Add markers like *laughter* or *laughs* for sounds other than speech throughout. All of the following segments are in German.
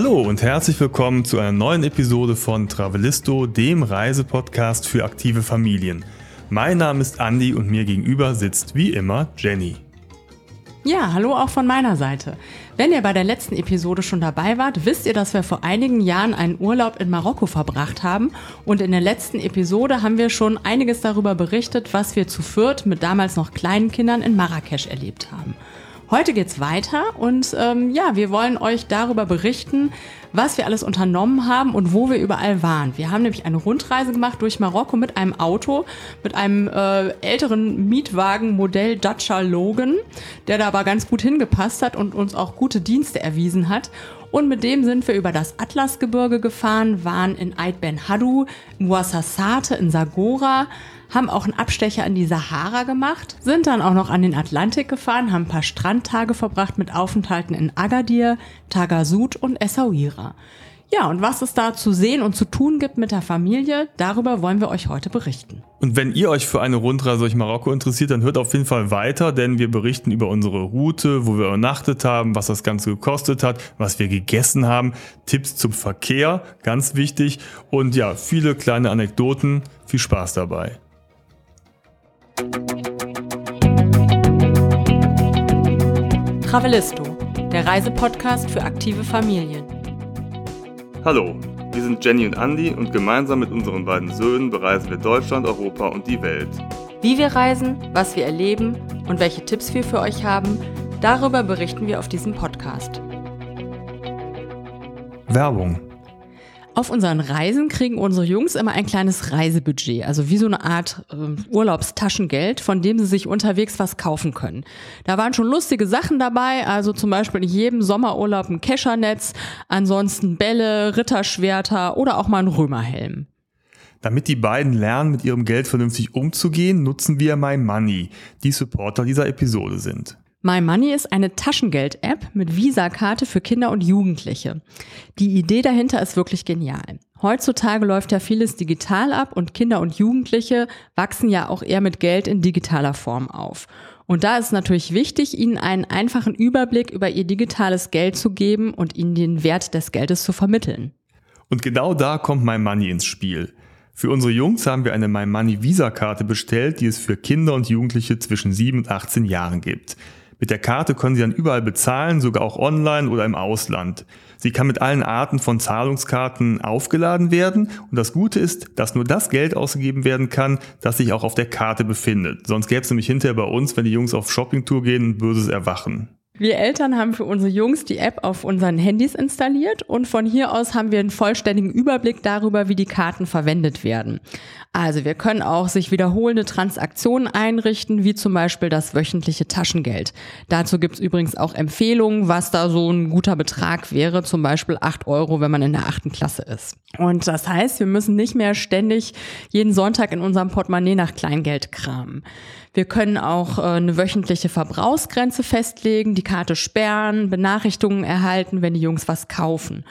Hallo und herzlich willkommen zu einer neuen Episode von Travelisto, dem Reisepodcast für aktive Familien. Mein Name ist Andy und mir gegenüber sitzt wie immer Jenny. Ja, hallo auch von meiner Seite. Wenn ihr bei der letzten Episode schon dabei wart, wisst ihr, dass wir vor einigen Jahren einen Urlaub in Marokko verbracht haben. Und in der letzten Episode haben wir schon einiges darüber berichtet, was wir zu Fürth mit damals noch kleinen Kindern in Marrakesch erlebt haben. Heute geht's weiter und ähm, ja, wir wollen euch darüber berichten, was wir alles unternommen haben und wo wir überall waren. Wir haben nämlich eine Rundreise gemacht durch Marokko mit einem Auto, mit einem äh, älteren Mietwagen Modell Dacia Logan, der da aber ganz gut hingepasst hat und uns auch gute Dienste erwiesen hat. Und mit dem sind wir über das Atlasgebirge gefahren, waren in Ait Ben Hadou, in Ouassasate, in Sagora, haben auch einen Abstecher in die Sahara gemacht, sind dann auch noch an den Atlantik gefahren, haben ein paar Strandtage verbracht mit Aufenthalten in Agadir, Tagasud und Essaouira. Ja, und was es da zu sehen und zu tun gibt mit der Familie, darüber wollen wir euch heute berichten. Und wenn ihr euch für eine Rundreise durch Marokko interessiert, dann hört auf jeden Fall weiter, denn wir berichten über unsere Route, wo wir übernachtet haben, was das Ganze gekostet hat, was wir gegessen haben, Tipps zum Verkehr, ganz wichtig und ja, viele kleine Anekdoten. Viel Spaß dabei. Travelisto, der Reisepodcast für aktive Familien. Hallo, wir sind Jenny und Andy und gemeinsam mit unseren beiden Söhnen bereisen wir Deutschland, Europa und die Welt. Wie wir reisen, was wir erleben und welche Tipps wir für euch haben, darüber berichten wir auf diesem Podcast. Werbung auf unseren Reisen kriegen unsere Jungs immer ein kleines Reisebudget, also wie so eine Art äh, Urlaubstaschengeld, von dem sie sich unterwegs was kaufen können. Da waren schon lustige Sachen dabei, also zum Beispiel in jedem Sommerurlaub ein Keschernetz, ansonsten Bälle, Ritterschwerter oder auch mal ein Römerhelm. Damit die beiden lernen, mit ihrem Geld vernünftig umzugehen, nutzen wir My Money, die Supporter dieser Episode sind. My Money ist eine Taschengeld-App mit Visa-Karte für Kinder und Jugendliche. Die Idee dahinter ist wirklich genial. Heutzutage läuft ja vieles digital ab und Kinder und Jugendliche wachsen ja auch eher mit Geld in digitaler Form auf. Und da ist es natürlich wichtig, ihnen einen einfachen Überblick über ihr digitales Geld zu geben und ihnen den Wert des Geldes zu vermitteln. Und genau da kommt My Money ins Spiel. Für unsere Jungs haben wir eine My Money Visa Karte bestellt, die es für Kinder und Jugendliche zwischen 7 und 18 Jahren gibt. Mit der Karte können Sie dann überall bezahlen, sogar auch online oder im Ausland. Sie kann mit allen Arten von Zahlungskarten aufgeladen werden und das Gute ist, dass nur das Geld ausgegeben werden kann, das sich auch auf der Karte befindet. Sonst gäbe es nämlich hinterher bei uns, wenn die Jungs auf Shoppingtour gehen, ein böses Erwachen. Wir Eltern haben für unsere Jungs die App auf unseren Handys installiert und von hier aus haben wir einen vollständigen Überblick darüber, wie die Karten verwendet werden. Also wir können auch sich wiederholende Transaktionen einrichten, wie zum Beispiel das wöchentliche Taschengeld. Dazu gibt's übrigens auch Empfehlungen, was da so ein guter Betrag wäre, zum Beispiel acht Euro, wenn man in der achten Klasse ist. Und das heißt, wir müssen nicht mehr ständig jeden Sonntag in unserem Portemonnaie nach Kleingeld kramen. Wir können auch äh, eine wöchentliche Verbrauchsgrenze festlegen, die Karte sperren, Benachrichtigungen erhalten, wenn die Jungs was kaufen.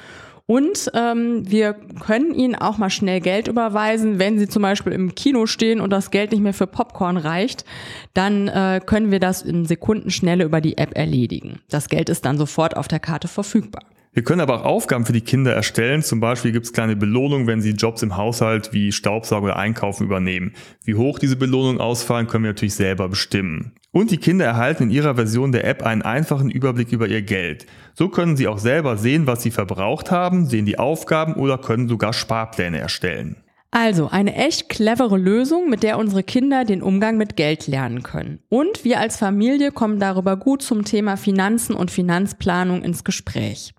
Und ähm, wir können ihnen auch mal schnell Geld überweisen, wenn sie zum Beispiel im Kino stehen und das Geld nicht mehr für Popcorn reicht, dann äh, können wir das in Sekundenschnelle über die App erledigen. Das Geld ist dann sofort auf der Karte verfügbar. Wir können aber auch Aufgaben für die Kinder erstellen. Zum Beispiel gibt es kleine Belohnungen, wenn sie Jobs im Haushalt wie Staubsauger oder Einkaufen übernehmen. Wie hoch diese Belohnungen ausfallen, können wir natürlich selber bestimmen. Und die Kinder erhalten in ihrer Version der App einen einfachen Überblick über ihr Geld. So können sie auch selber sehen, was sie verbraucht haben, sehen die Aufgaben oder können sogar Sparpläne erstellen. Also eine echt clevere Lösung, mit der unsere Kinder den Umgang mit Geld lernen können. Und wir als Familie kommen darüber gut zum Thema Finanzen und Finanzplanung ins Gespräch.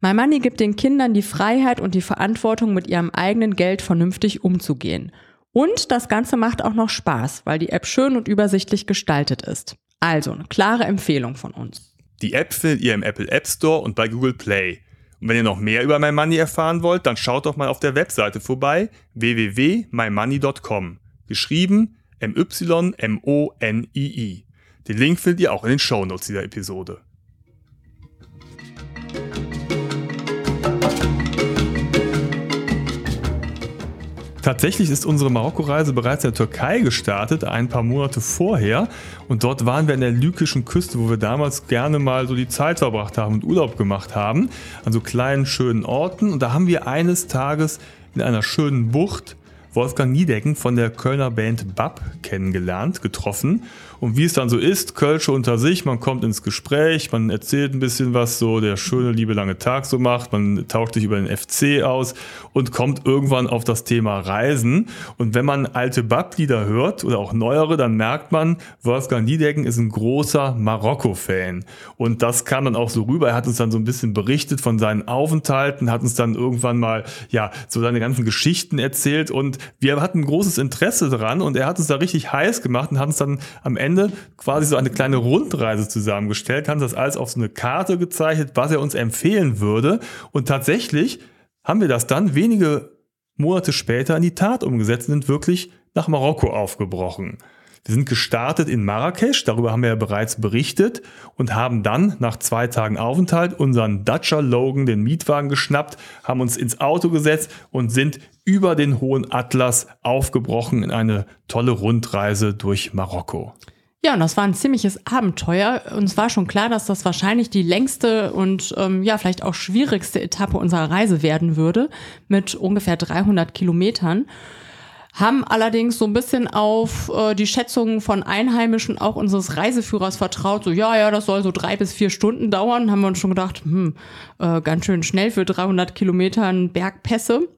My Money gibt den Kindern die Freiheit und die Verantwortung, mit ihrem eigenen Geld vernünftig umzugehen. Und das Ganze macht auch noch Spaß, weil die App schön und übersichtlich gestaltet ist. Also eine klare Empfehlung von uns. Die App findet ihr im Apple App Store und bei Google Play. Und wenn ihr noch mehr über My Money erfahren wollt, dann schaut doch mal auf der Webseite vorbei www.mymoney.com. Geschrieben M-Y-M-O-N-I-I. Den Link findet ihr auch in den Shownotes dieser Episode. Tatsächlich ist unsere Marokko-Reise bereits in der Türkei gestartet, ein paar Monate vorher. Und dort waren wir an der lykischen Küste, wo wir damals gerne mal so die Zeit verbracht haben und Urlaub gemacht haben. An so kleinen, schönen Orten. Und da haben wir eines Tages in einer schönen Bucht Wolfgang Niedecken von der Kölner Band BAP kennengelernt, getroffen. Und wie es dann so ist, Kölsche unter sich, man kommt ins Gespräch, man erzählt ein bisschen, was so der schöne, liebe lange Tag so macht, man tauscht sich über den FC aus und kommt irgendwann auf das Thema Reisen. Und wenn man alte BAP-Lieder hört oder auch neuere, dann merkt man, Wolfgang Niedecken ist ein großer Marokko-Fan. Und das kam dann auch so rüber. Er hat uns dann so ein bisschen berichtet von seinen Aufenthalten, hat uns dann irgendwann mal, ja, so seine ganzen Geschichten erzählt und wir hatten großes Interesse dran und er hat uns da richtig heiß gemacht und hat uns dann am Ende quasi so eine kleine Rundreise zusammengestellt, hat das alles auf so eine Karte gezeichnet, was er uns empfehlen würde. Und tatsächlich haben wir das dann wenige Monate später in die Tat umgesetzt und sind wirklich nach Marokko aufgebrochen. Wir sind gestartet in Marrakesch, darüber haben wir ja bereits berichtet und haben dann nach zwei Tagen Aufenthalt unseren Dacia Logan, den Mietwagen geschnappt, haben uns ins Auto gesetzt und sind über den hohen Atlas aufgebrochen in eine tolle Rundreise durch Marokko. Ja, und das war ein ziemliches Abenteuer. Uns war schon klar, dass das wahrscheinlich die längste und ähm, ja, vielleicht auch schwierigste Etappe unserer Reise werden würde, mit ungefähr 300 Kilometern haben allerdings so ein bisschen auf äh, die Schätzungen von Einheimischen auch unseres Reiseführers vertraut. So, ja, ja, das soll so drei bis vier Stunden dauern. Haben wir uns schon gedacht, hm, äh, ganz schön schnell für 300 Kilometern Bergpässe.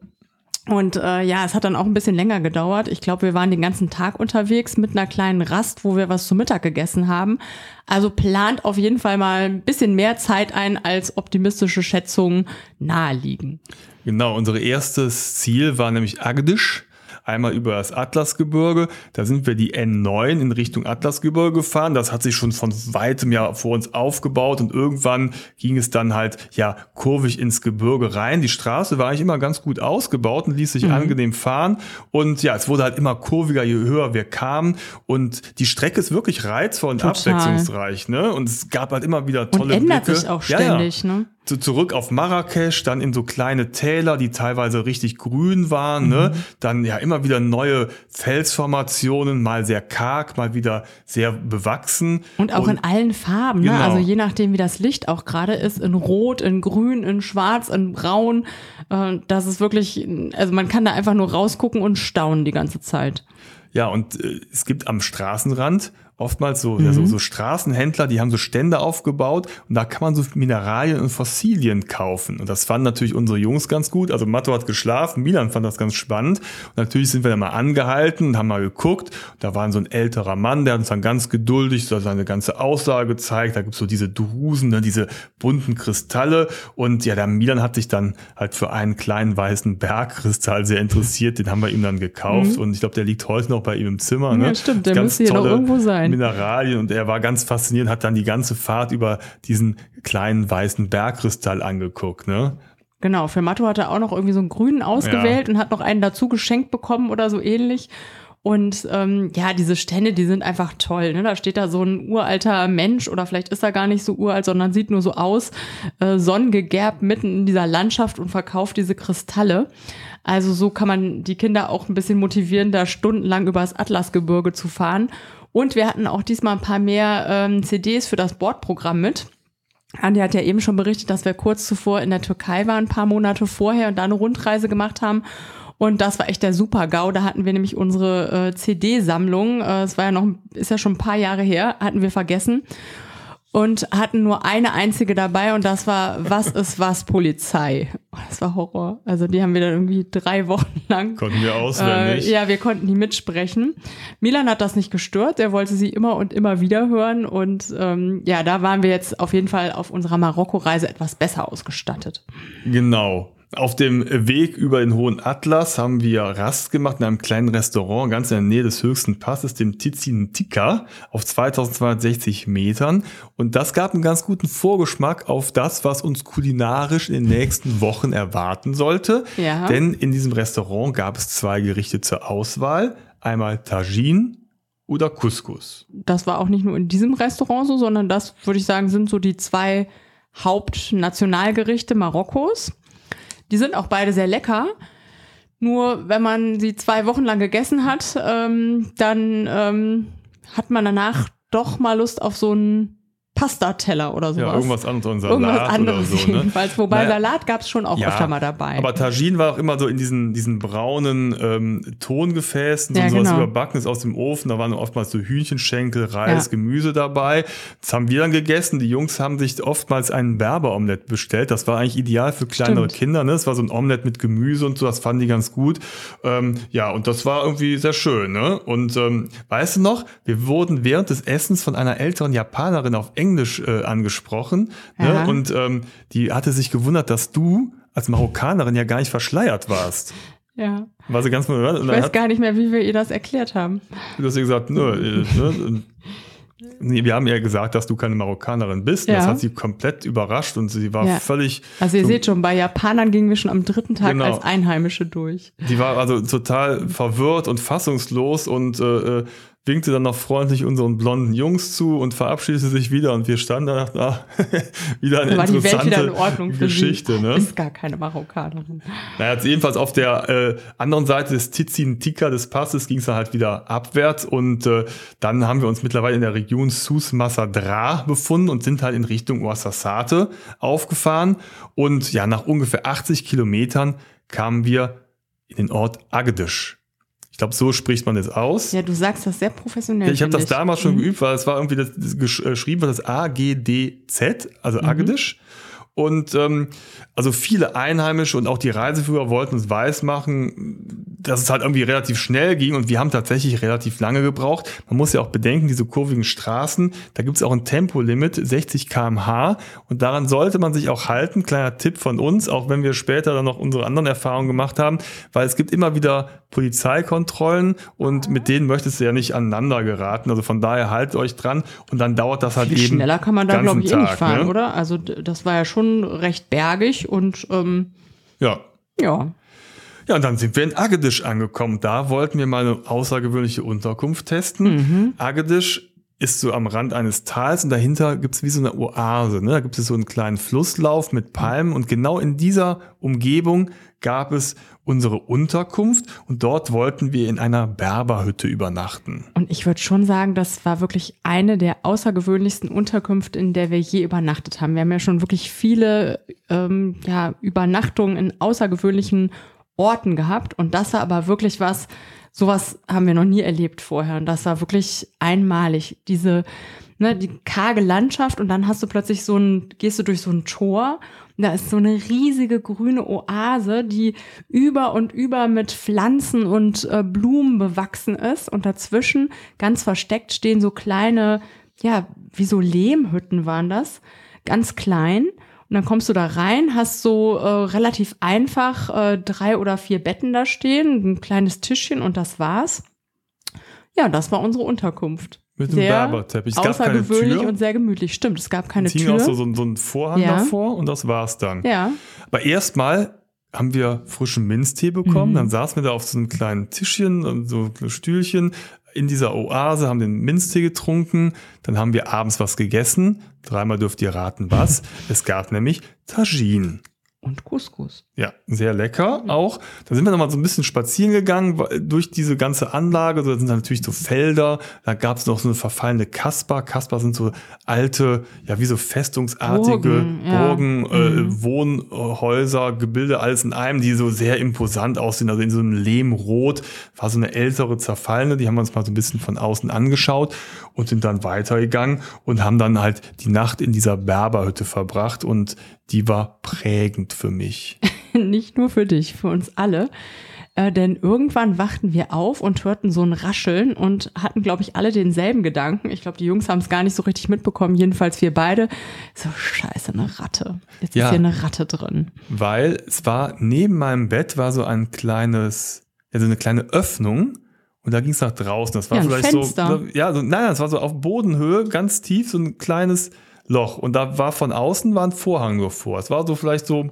Und äh, ja, es hat dann auch ein bisschen länger gedauert. Ich glaube, wir waren den ganzen Tag unterwegs mit einer kleinen Rast, wo wir was zu Mittag gegessen haben. Also plant auf jeden Fall mal ein bisschen mehr Zeit ein, als optimistische Schätzungen naheliegen. Genau, unser erstes Ziel war nämlich Agdisch einmal über das Atlasgebirge. Da sind wir die N9 in Richtung Atlasgebirge gefahren. Das hat sich schon von weitem ja vor uns aufgebaut und irgendwann ging es dann halt ja kurvig ins Gebirge rein. Die Straße war eigentlich immer ganz gut ausgebaut und ließ sich mhm. angenehm fahren. Und ja, es wurde halt immer kurviger, je höher wir kamen. Und die Strecke ist wirklich reizvoll und Total. abwechslungsreich. Ne? Und es gab halt immer wieder tolle und ändert Blicke. sich auch ständig. Ja, ja. Ne? So zurück auf Marrakesch, dann in so kleine Täler, die teilweise richtig grün waren, ne? mhm. ne? Dann ja immer wieder neue Felsformationen, mal sehr karg, mal wieder sehr bewachsen. Und auch Und, in allen Farben, genau. ne? Also je nachdem, wie das Licht auch gerade ist, in Rot, in Grün, in Schwarz, in Braun. Äh, das ist wirklich, also man kann da einfach nur rausgucken und staunen die ganze Zeit. Ja, und äh, es gibt am Straßenrand oftmals so, mhm. ja, so, mhm. so Straßenhändler, die haben so Stände aufgebaut und da kann man so Mineralien und Fossilien kaufen. Und das fanden natürlich unsere Jungs ganz gut. Also Matto hat geschlafen, Milan fand das ganz spannend. Und natürlich sind wir dann mal angehalten und haben mal geguckt. Da war so ein älterer Mann, der hat uns dann ganz geduldig so seine ganze Aussage gezeigt. Da gibt's so diese Drusen, ne, diese bunten Kristalle. Und ja, der Milan hat sich dann halt für einen kleinen weißen Bergkristall sehr interessiert. Den haben wir ihm dann gekauft. Mhm. Und ich glaube, der liegt heute noch bei ihm im Zimmer. Ne? Ja, stimmt, der muss hier noch irgendwo sein. Mineralien und er war ganz fasziniert, hat dann die ganze Fahrt über diesen kleinen weißen Bergkristall angeguckt, ne? Genau, für Matto hat er auch noch irgendwie so einen grünen ausgewählt ja. und hat noch einen dazu geschenkt bekommen oder so ähnlich. Und ähm, ja, diese Stände, die sind einfach toll. Ne? Da steht da so ein uralter Mensch oder vielleicht ist er gar nicht so uralt, sondern sieht nur so aus, äh, sonnengegerbt mitten in dieser Landschaft und verkauft diese Kristalle. Also so kann man die Kinder auch ein bisschen motivieren, da stundenlang übers Atlasgebirge zu fahren. Und wir hatten auch diesmal ein paar mehr ähm, CDs für das Bordprogramm mit. Andi hat ja eben schon berichtet, dass wir kurz zuvor in der Türkei waren, ein paar Monate vorher und da eine Rundreise gemacht haben. Und das war echt der Super-GAU. Da hatten wir nämlich unsere äh, CD-Sammlung, äh, es war ja noch, ist ja schon ein paar Jahre her, hatten wir vergessen und hatten nur eine einzige dabei und das war Was ist was Polizei. Das war Horror. Also die haben wir dann irgendwie drei Wochen lang. Konnten wir auswendig. Äh, ja, wir konnten die mitsprechen. Milan hat das nicht gestört. Er wollte sie immer und immer wieder hören und ähm, ja, da waren wir jetzt auf jeden Fall auf unserer Marokko-Reise etwas besser ausgestattet. Genau. Auf dem Weg über den Hohen Atlas haben wir Rast gemacht in einem kleinen Restaurant ganz in der Nähe des höchsten Passes, dem Tizin Tika, auf 2260 Metern. Und das gab einen ganz guten Vorgeschmack auf das, was uns kulinarisch in den nächsten Wochen erwarten sollte. Ja. Denn in diesem Restaurant gab es zwei Gerichte zur Auswahl. Einmal Tajin oder Couscous. Das war auch nicht nur in diesem Restaurant so, sondern das, würde ich sagen, sind so die zwei Hauptnationalgerichte Marokkos. Die sind auch beide sehr lecker. Nur wenn man sie zwei Wochen lang gegessen hat, ähm, dann ähm, hat man danach doch mal Lust auf so einen Pastateller oder sowas. Ja, irgendwas anderes, Salat Irgendwas anderes oder so. Ne? jedenfalls. Wobei Naja. Salat gab es schon auch Ja, öfter mal dabei. Aber Tagine war auch immer so in diesen, diesen braunen ähm, Tongefäßen, so Ja, sowas genau. überbackenes aus dem Ofen. Da waren oftmals so Hühnchenschenkel, Reis, Ja. Gemüse dabei. Das haben wir dann gegessen. Die Jungs haben sich oftmals einen Berber-Omelett bestellt. Das war eigentlich ideal für kleinere Stimmt. Kinder. Ne? Das war so ein Omelett mit Gemüse und so. Das fanden die ganz gut. Ähm, ja, und das war irgendwie sehr schön. Ne? Und ähm, weißt du noch, wir wurden während des Essens von einer älteren Japanerin auf Englisch äh, angesprochen. Ja. Ne? Und ähm, die hatte sich gewundert, dass du als Marokkanerin ja gar nicht verschleiert warst. ja. War sie ganz Ich weiß hat gar nicht mehr, wie wir ihr das erklärt haben. sie gesagt, nö, äh, ne? *laughs* Nee, wir haben ja gesagt, dass du keine Marokkanerin bist. Und Das Ja. hat sie komplett überrascht und sie war Ja. völlig, Also ihr so- seht schon, bei Japanern gingen wir schon am dritten Tag Genau. als Einheimische durch. die war also total verwirrt und fassungslos und äh, äh, winkte dann noch freundlich unseren blonden Jungs zu und verabschiedete sich wieder und wir standen da und dachten, ah, *laughs* wieder eine Da war die Welt wieder in Ordnung für Geschichte. Ne? Ist gar keine Marokkanerin. Naja, jetzt jedenfalls auf der äh, anderen Seite des Tizin Tika des Passes ging es dann halt wieder abwärts und äh, dann haben wir uns mittlerweile in der Region Sus Massadra befunden und sind halt in Richtung Ouassasate aufgefahren und ja, nach ungefähr 80 Kilometern kamen wir in den Ort Agdisch. Ich glaube, so spricht man das aus. Ja, du sagst das sehr professionell. Ja, ich habe das damals schon Mhm. geübt, weil es war irgendwie das, das äh, geschrieben wird das A G D Z, also Mhm. Agdisch. Und ähm, also viele Einheimische und auch die Reiseführer wollten uns weismachen, dass es halt irgendwie relativ schnell ging und wir haben tatsächlich relativ lange gebraucht. Man muss ja auch bedenken, diese kurvigen Straßen, da gibt es auch ein Tempolimit, 60 km/h und daran sollte man sich auch halten. Kleiner Tipp von uns, auch wenn wir später dann noch unsere anderen Erfahrungen gemacht haben, weil es gibt immer wieder Polizeikontrollen und mit denen möchtest du ja nicht aneinander geraten. Also von daher haltet euch dran und dann dauert das halt Viel eben. schneller kann man da, glaube ich, eh nicht Tag, fahren, ne? oder? Also das war ja schon recht bergig und ähm, Ja. ja. Ja, und dann sind wir in Agedisch angekommen. Da wollten wir mal eine außergewöhnliche Unterkunft testen. Mhm. Agedisch ist so am Rand eines Tals und dahinter gibt es wie so eine Oase. Ne? Da gibt es so einen kleinen Flusslauf mit Palmen und genau in dieser Umgebung gab es unsere Unterkunft und dort wollten wir in einer Berberhütte übernachten. Und ich würde schon sagen, das war wirklich eine der außergewöhnlichsten Unterkünfte, in der wir je übernachtet haben. Wir haben ja schon wirklich viele ähm, ja, Übernachtungen in außergewöhnlichen Orten gehabt. Und das war aber wirklich was, sowas haben wir noch nie erlebt vorher. Und das war wirklich einmalig. Diese, ne, die karge Landschaft und dann hast du plötzlich so ein, gehst du durch so ein Tor und da ist so eine riesige grüne Oase, die über und über mit Pflanzen und äh, Blumen bewachsen ist. Und dazwischen, ganz versteckt, stehen so kleine, ja, wie so Lehmhütten waren das, ganz klein. Und dann kommst du da rein, hast so äh, relativ einfach äh, drei oder vier Betten da stehen, ein kleines Tischchen und das war's. Ja, das war unsere Unterkunft. Mit dem sehr Berberteppich. Es gab keine außergewöhnlich Tür. und sehr gemütlich. Stimmt, es gab keine Es Tür. auch so, so, so ein Vorhang Ja. davor und das war's dann. ja, Aber erstmal haben wir frischen Minztee bekommen. Mhm. Dann saßen wir da auf so einem kleinen Tischchen, und so Stühlchen in dieser Oase, haben den Minztee getrunken. Dann haben wir abends was gegessen. Dreimal dürft ihr raten, was. es gab nämlich Tagine. Und Couscous. Ja, sehr lecker auch. Da sind wir nochmal so ein bisschen spazieren gegangen durch diese ganze Anlage. Da sind dann natürlich so Felder. Da gab es noch so eine verfallene Kasper. Kasper sind so alte, ja, wie so festungsartige Burgen, ja. Äh, Wohnhäuser, Gebilde, alles in einem, die so sehr imposant aussehen. Also in so einem Lehmrot war so eine ältere, zerfallene. Die haben wir uns mal so ein bisschen von außen angeschaut und sind dann weitergegangen und haben dann halt die Nacht in dieser Berberhütte verbracht und die war prägend für mich. *laughs* Nicht nur für dich, für uns alle. Äh, denn irgendwann wachten wir auf und hörten so ein Rascheln und hatten, glaube ich, alle denselben Gedanken. Ich glaube, die Jungs haben es gar nicht so richtig mitbekommen, jedenfalls wir beide. So, scheiße, eine Ratte. Jetzt Ja. ist hier eine Ratte drin. weil es war neben meinem Bett war so ein kleines, ja, so eine kleine Öffnung und da ging es nach draußen. Das war Ja, vielleicht Fenster. so, ja, so, nein, das war so auf Bodenhöhe, ganz tief, so ein kleines Loch und da war von außen war ein Vorhang nur vor. Es war so vielleicht so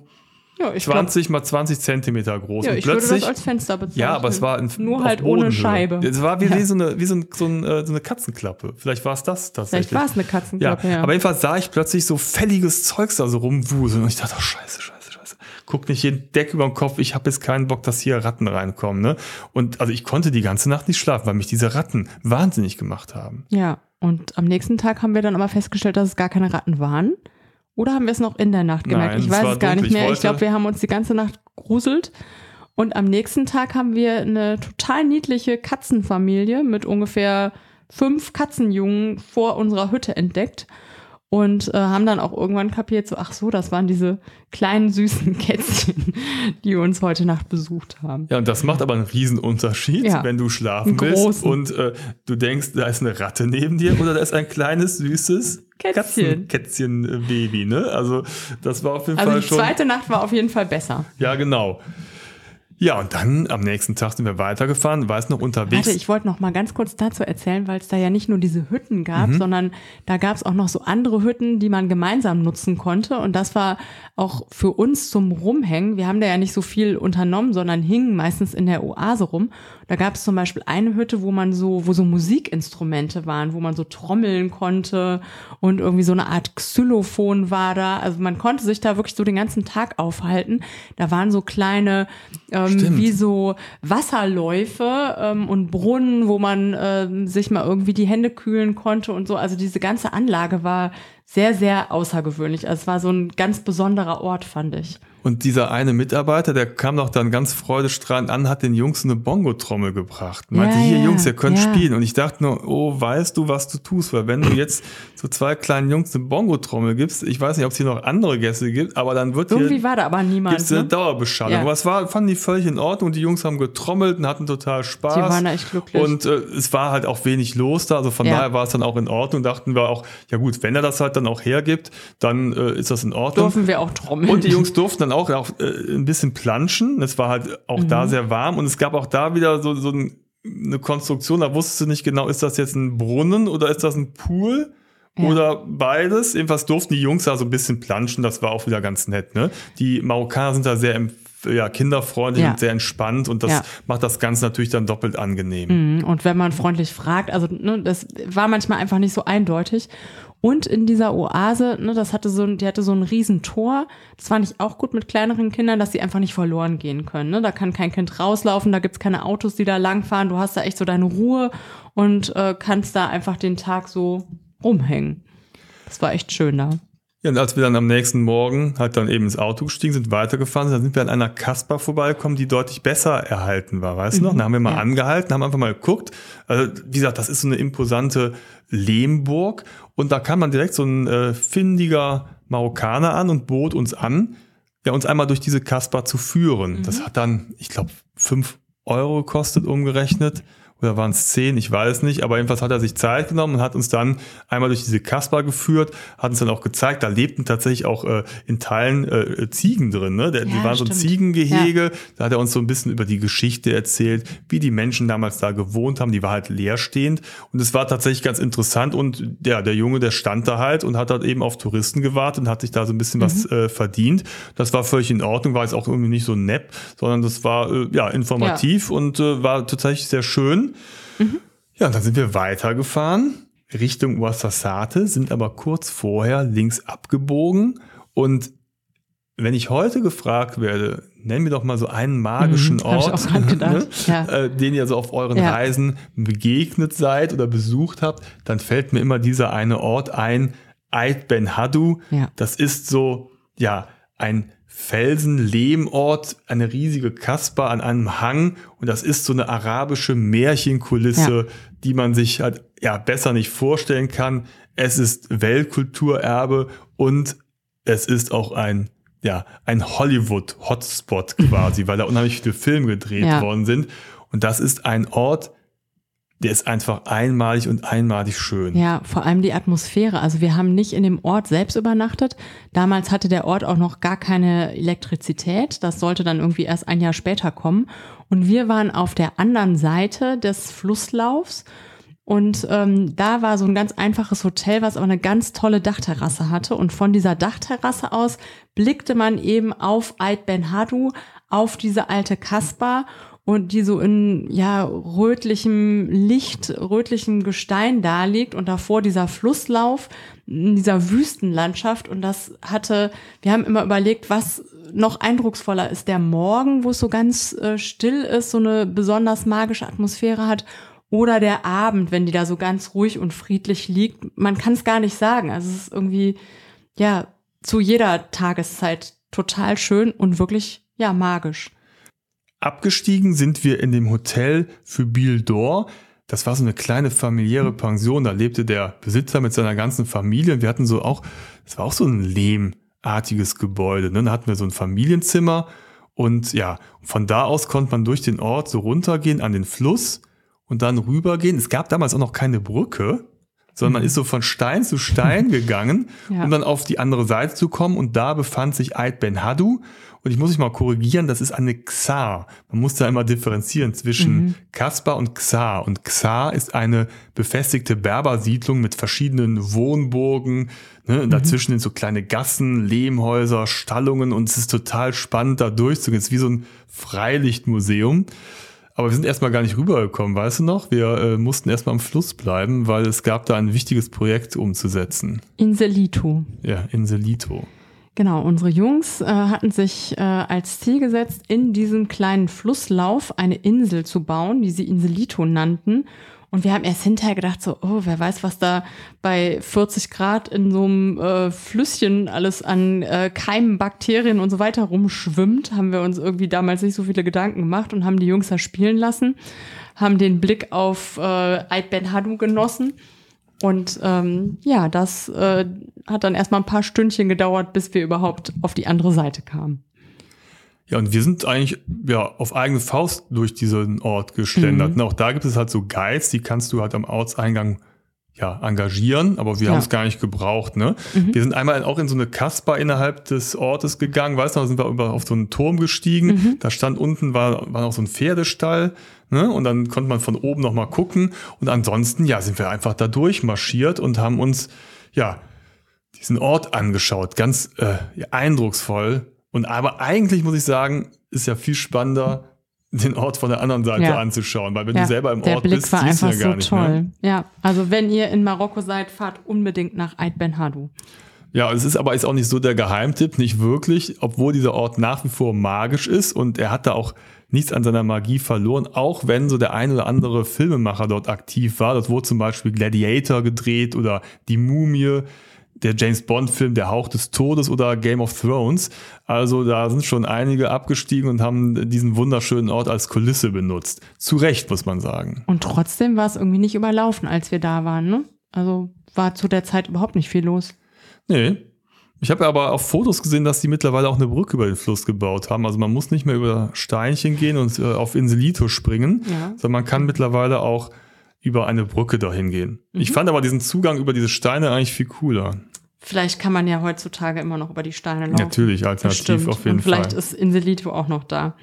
Ja, ich glaube, 20 mal 20 Zentimeter groß ja, und ich würde plötzlich. das als Fenster bezeichnen. ja, aber es war ein, nur halt ohne. Scheibe. Es war wie, Ja. wie, so, eine, wie so, ein, so, ein, äh, so eine Katzenklappe. Vielleicht war es das tatsächlich. Vielleicht war es eine Ja, Katzenklappe, ja. aber jedenfalls sah ich plötzlich so fälliges Zeugs da so rumwuseln und ich dachte, oh, scheiße, scheiße, scheiße. guck nicht jeden Deck über den Kopf, ich habe jetzt keinen Bock, dass hier Ratten reinkommen. Ne? Und also ich konnte die ganze Nacht nicht schlafen, weil mich diese Ratten wahnsinnig gemacht haben. Ja, und am nächsten Tag haben wir dann aber festgestellt, dass es gar keine Ratten waren. Oder haben wir es noch in der Nacht gemerkt? Nein, ich weiß es gar dunkel. nicht Ich mehr. Ich glaube, wir haben uns die ganze Nacht gruselt. Und am nächsten Tag haben wir eine total niedliche Katzenfamilie mit ungefähr fünf Katzenjungen vor unserer Hütte entdeckt. Und äh, haben dann auch irgendwann kapiert, so, ach so, das waren diese kleinen süßen *laughs* Kätzchen, die uns heute Nacht besucht haben. Ja, und das macht aber einen Riesenunterschied, Ja. wenn du schlafen willst und äh, du denkst, da ist eine Ratte neben dir oder da ist ein kleines, süßes Kätzchen. Kätzchen-Baby. Ne? Also das war auf jeden Also Fall die schon... zweite Nacht war auf jeden Fall besser. Ja, genau. Ja, und dann am nächsten Tag sind wir weitergefahren, weiß noch unterwegs. Warte, ich wollte noch mal ganz kurz dazu erzählen, weil es da ja nicht nur diese Hütten gab, sondern da gab es auch noch so andere Hütten, die man gemeinsam nutzen konnte. Und das war auch für uns zum Rumhängen. Wir haben da ja nicht so viel unternommen, sondern hingen meistens in der Oase rum. Da gab es zum Beispiel eine Hütte, wo man so, wo so Musikinstrumente waren, wo man so trommeln konnte und irgendwie so eine Art Xylophon war da. Also man konnte sich da wirklich so den ganzen Tag aufhalten. Da waren so kleine, ähm, wie so Wasserläufe ähm, und Brunnen, wo man ähm, sich mal irgendwie die Hände kühlen konnte und so. Also diese ganze Anlage war sehr, sehr außergewöhnlich. Also es war so ein ganz besonderer Ort, fand ich. Und dieser eine Mitarbeiter, der kam doch dann ganz freudestrahlend an, hat den Jungs eine Bongo-Trommel gebracht. Meinte, Ja, hier ja, Jungs, ihr könnt ja. spielen. Und ich dachte nur, oh, weißt du, was du tust? Weil wenn du jetzt so zwei kleinen Jungs eine Bongo-Trommel gibst, ich weiß nicht, ob es hier noch andere Gäste gibt, aber dann wird Irgendwie hier war da aber niemand. gibt's eine Ne? Dauerbeschallung. Aber es war, fanden die völlig in Ordnung. Die Jungs haben getrommelt und hatten total Spaß. Die waren echt glücklich. Und äh, es war halt auch wenig los da. Also von daher war es dann auch in Ordnung. Dachten wir auch, ja gut, wenn er das halt dann auch hergibt, dann äh, ist das in Ordnung. Durften wir auch trommeln. Und die Jungs durften dann auch, auch äh, ein bisschen planschen. Es war halt auch da Mhm. sehr warm und es gab auch da wieder so, so ein, eine Konstruktion, da wusstest du nicht genau, ist das jetzt ein Brunnen oder ist das ein Pool? Ja. Oder beides. Jedenfalls durften die Jungs da so ein bisschen planschen, das war auch wieder ganz nett. Ne? Die Marokkaner sind da sehr ja, kinderfreundlich Ja. und sehr entspannt und das Ja. macht das Ganze natürlich dann doppelt angenehm. Mhm, Und wenn man freundlich fragt, also ne, das war manchmal einfach nicht so eindeutig. Und in dieser Oase, ne, das hatte so, ein- die hatte so ein Riesentor. Das fand ich auch gut mit kleineren Kindern, dass sie einfach nicht verloren gehen können. Ne? Da kann kein Kind rauslaufen, da gibt's keine Autos, die da langfahren. Du hast da echt so deine Ruhe und äh, kannst da einfach den Tag so rumhängen. Das war echt schön da. Ja, und als wir dann am nächsten Morgen halt dann eben ins Auto gestiegen sind, weitergefahren sind, dann sind wir an einer Kasper vorbeigekommen, die deutlich besser erhalten war, weißt du noch? Da haben wir mal Mhm. Ja. angehalten, haben einfach mal geguckt. Also, wie gesagt, das ist so eine imposante Lehmburg und da kam dann direkt so ein äh, findiger Marokkaner an und bot uns an, ja, uns einmal durch diese Kasper zu führen. Mhm. Das hat dann, ich glaube, fünf Euro gekostet umgerechnet. Oder waren es zehn, ich weiß nicht, aber jedenfalls hat er sich Zeit genommen und hat uns dann einmal durch diese Kasper geführt, hat uns dann auch gezeigt, da lebten tatsächlich auch äh, in Teilen äh, Ziegen drin, ne? Der, die Ja, waren so ein stimmt. Ziegengehege, da hat er uns so ein bisschen über die Geschichte erzählt, wie die Menschen damals da gewohnt haben, die war halt leerstehend. Und es war tatsächlich ganz interessant. Und ja, der Junge, der stand da halt und hat halt eben auf Touristen gewartet und hat sich da so ein bisschen was äh, verdient. Das war völlig in Ordnung, war jetzt auch irgendwie nicht so nepp, sondern das war äh, ja. informativ und äh, war tatsächlich sehr schön. Ja, und dann sind wir weitergefahren Richtung Ouassasate, sind aber kurz vorher links abgebogen und wenn ich heute gefragt werde, nenn mir doch mal so einen magischen Mhm, Ort, gedacht, *laughs* ja. äh, den ihr so auf euren Ja. Reisen begegnet seid oder besucht habt, dann fällt mir immer dieser eine Ort ein, Ait Ben Hadu. Ja. Das ist so, ja, ein Felsen-Lehmort, eine riesige Kasper an einem Hang und das ist so eine arabische Märchenkulisse, Ja. die man sich halt ja besser nicht vorstellen kann. Es ist Weltkulturerbe und es ist auch ein ja, ein Hollywood-Hotspot quasi, *laughs* weil da unheimlich viele Filme gedreht Ja. worden sind. Und das ist ein Ort, der ist einfach einmalig und einmalig schön. Ja, vor allem die Atmosphäre. Also wir haben nicht in dem Ort selbst übernachtet. Damals hatte der Ort auch noch gar keine Elektrizität. Das sollte dann irgendwie erst ein Jahr später kommen. Und wir waren auf der anderen Seite des Flusslaufs. Und ähm, da war so ein ganz einfaches Hotel, was aber eine ganz tolle Dachterrasse hatte. Und von dieser Dachterrasse aus blickte man eben auf Ait Ben Hadu, auf diese alte Kasper und die so in ja rötlichem Licht, rötlichem Gestein da liegt und davor dieser Flusslauf in dieser Wüstenlandschaft und das hatte, wir haben immer überlegt, was noch eindrucksvoller ist der Morgen, wo es so ganz äh, still ist, so eine besonders magische Atmosphäre hat. Oder der Abend, wenn die da so ganz ruhig und friedlich liegt. Man kann es gar nicht sagen. Also es ist irgendwie, ja, zu jeder Tageszeit total schön und wirklich, ja, magisch. Abgestiegen sind wir in dem Hotel für Biel d'Or. Das war so eine kleine familiäre Pension. Da lebte der Besitzer mit seiner ganzen Familie. Wir hatten so auch, das war auch so ein lehmartiges Gebäude. Ne? Da hatten wir so ein Familienzimmer. Und ja, von da aus konnte man durch den Ort so runtergehen an den Fluss und dann rübergehen. Es gab damals auch noch keine Brücke, sondern man mhm. ist so von Stein zu Stein *laughs* gegangen, ja. um dann auf die andere Seite zu kommen. Und da befand sich Ait Ben Hadu. Und ich muss mich mal korrigieren, das ist eine Xar. Man muss da immer differenzieren zwischen mhm. Kaspar und Xar. Und Xar ist eine befestigte Berbersiedlung mit verschiedenen Wohnburgen. Ne? Mhm. Dazwischen sind so kleine Gassen, Lehmhäuser, Stallungen und es ist total spannend da durchzugehen. Es ist wie so ein Freilichtmuseum. Aber wir sind erstmal gar nicht rübergekommen, weißt du noch? Wir äh, mussten erstmal am Fluss bleiben, weil es gab da ein wichtiges Projekt umzusetzen. Inselito. Ja, Inselito. Genau, unsere Jungs äh, hatten sich äh, als Ziel gesetzt, in diesem kleinen Flusslauf eine Insel zu bauen, die sie Inselito nannten. Und wir haben erst hinterher gedacht, so, oh, wer weiß, was da bei 40 Grad in so einem äh, Flüsschen alles an äh, Keimen, Bakterien und so weiter rumschwimmt. Haben wir uns irgendwie damals nicht so viele Gedanken gemacht und haben die Jungs da spielen lassen, haben den Blick auf äh, Ait Ben Hadu genossen und ähm, ja, das äh, hat dann erstmal ein paar Stündchen gedauert, bis wir überhaupt auf die andere Seite kamen. Ja, und wir sind eigentlich ja auf eigene Faust durch diesen Ort geschlendert. Mhm. Und auch da gibt es halt so Guides, die kannst du halt am Ortseingang ja, engagieren, aber wir ja. haben es gar nicht gebraucht. Ne? Mhm. Wir sind einmal auch in so eine Kasper innerhalb des Ortes gegangen, weißt du, da sind wir auf so einen Turm gestiegen, mhm. da stand unten, war, war noch so ein Pferdestall, Ne? Und dann konnte man von oben noch mal gucken. Und ansonsten, ja, sind wir einfach da durchmarschiert und haben uns, ja, diesen Ort angeschaut. Ganz äh, eindrucksvoll. Und aber eigentlich muss ich sagen, ist ja viel spannender, den Ort von der anderen Seite ja. anzuschauen, weil wenn ja, du selber im Ort Blick bist, war siehst du ja gar so nicht toll. mehr. Ja, also wenn ihr in Marokko seid, fahrt unbedingt nach Ait Ben Hadou. Ja, es ist aber ist auch nicht so der Geheimtipp, nicht wirklich, obwohl dieser Ort nach wie vor magisch ist und er hat da auch nichts an seiner Magie verloren, auch wenn so der ein oder andere Filmemacher dort aktiv war. Dort wurde zum Beispiel Gladiator gedreht oder Die Mumie, der James Bond-Film Der Hauch des Todes oder Game of Thrones. Also da sind schon einige abgestiegen und haben diesen wunderschönen Ort als Kulisse benutzt. Zu Recht, muss man sagen. Und trotzdem war es irgendwie nicht überlaufen, als wir da waren, ne? Also war zu der Zeit überhaupt nicht viel los. Nee, ich habe aber auf Fotos gesehen, dass die mittlerweile auch eine Brücke über den Fluss gebaut haben. Also man muss nicht mehr über Steinchen gehen und äh, auf Inselito springen, ja. sondern man kann mittlerweile auch über eine Brücke dahin gehen. Mhm. Ich fand aber diesen Zugang über diese Steine eigentlich viel cooler. Vielleicht kann man ja heutzutage immer noch über die Steine laufen. Natürlich, alternativ Bestimmt. auf jeden und vielleicht Fall. Vielleicht ist Inselito auch noch da.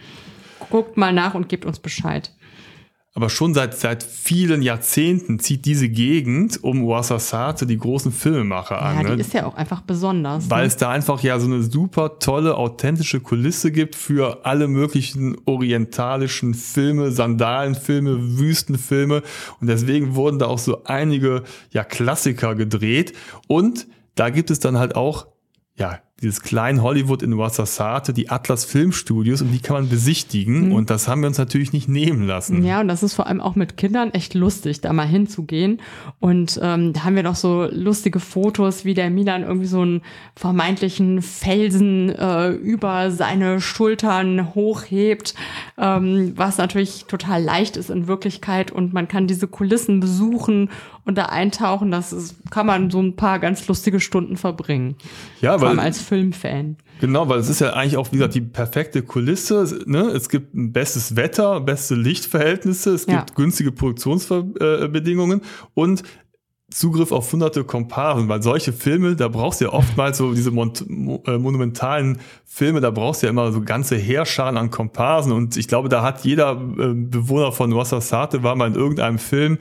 Guckt mal nach und gebt uns Bescheid. Aber schon seit, seit vielen Jahrzehnten zieht diese Gegend um Ouassasate die großen Filmemacher an. Ja, die ne? ist ja auch einfach besonders. Weil ne? es da einfach ja so eine super tolle, authentische Kulisse gibt für alle möglichen orientalischen Filme, Sandalenfilme, Wüstenfilme. Und deswegen wurden da auch so einige ja, Klassiker gedreht. Und da gibt es dann halt auch ja, dieses kleine Hollywood in Wassasate, die Atlas Filmstudios und die kann man besichtigen mhm. und das haben wir uns natürlich nicht nehmen lassen. Ja, und das ist vor allem auch mit Kindern echt lustig, da mal hinzugehen und ähm, da haben wir noch so lustige Fotos, wie der Milan irgendwie so einen vermeintlichen Felsen äh, über seine Schultern hochhebt, ähm, was natürlich total leicht ist in Wirklichkeit und man kann diese Kulissen besuchen und da eintauchen, das ist, kann man so ein paar ganz lustige Stunden verbringen. Ja, weil, als Filmfan. Genau, weil es ist ja eigentlich auch, wie gesagt, die perfekte Kulisse. Ne? Es gibt ein bestes Wetter, beste Lichtverhältnisse, es gibt ja. günstige Produktionsbedingungen und Zugriff auf hunderte Komparsen, weil solche Filme, da brauchst du ja oftmals so diese äh, monumentalen Filme, da brauchst du ja immer so ganze Heerscharen an Komparsen. Und ich glaube, da hat jeder äh, Bewohner von Wassasate war mal in irgendeinem Film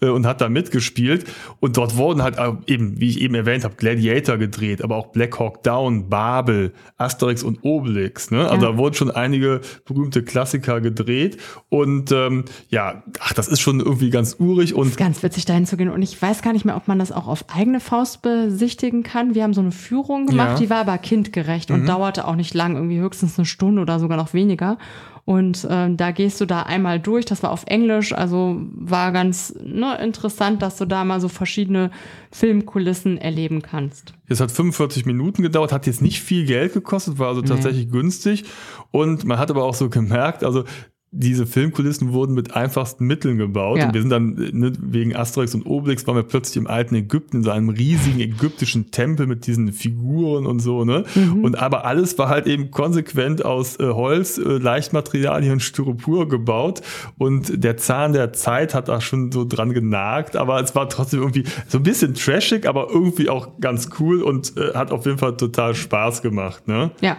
äh, und hat da mitgespielt. Und dort wurden halt eben, wie ich eben erwähnt habe, Gladiator gedreht, aber auch Black Hawk Down, Babel, Asterix und Obelix, ne? Also ja. da wurden schon einige berühmte Klassiker gedreht. Und ähm, ja, ach, das ist schon irgendwie ganz urig und ganz witzig dahin zu gehen. Und ich weiß gar nicht mehr, ob man das auch auf eigene Faust besichtigen kann. Wir haben so eine Führung gemacht, Ja. die war aber kindgerecht und dauerte auch nicht lang, irgendwie höchstens eine Stunde oder sogar noch weniger. Und ähm, da gehst du da einmal durch, das war auf Englisch, also war ganz ne, interessant, dass du da mal so verschiedene Filmkulissen erleben kannst. Es hat 45 Minuten gedauert, hat jetzt nicht viel Geld gekostet, war also tatsächlich günstig. Und man hat aber auch so gemerkt, also diese Filmkulissen wurden mit einfachsten Mitteln gebaut. Ja. Und wir sind dann ne, wegen Asterix und Obelix waren wir plötzlich im alten Ägypten in so einem riesigen ägyptischen Tempel mit diesen Figuren und so. Ne? Und aber alles war halt eben konsequent aus äh, Holz, äh, Leichtmaterialien und Styropor gebaut. Und der Zahn der Zeit hat da schon so dran genagt. Aber es war trotzdem irgendwie so ein bisschen trashig, aber irgendwie auch ganz cool und äh, hat auf jeden Fall total Spaß gemacht. Ne? Ja,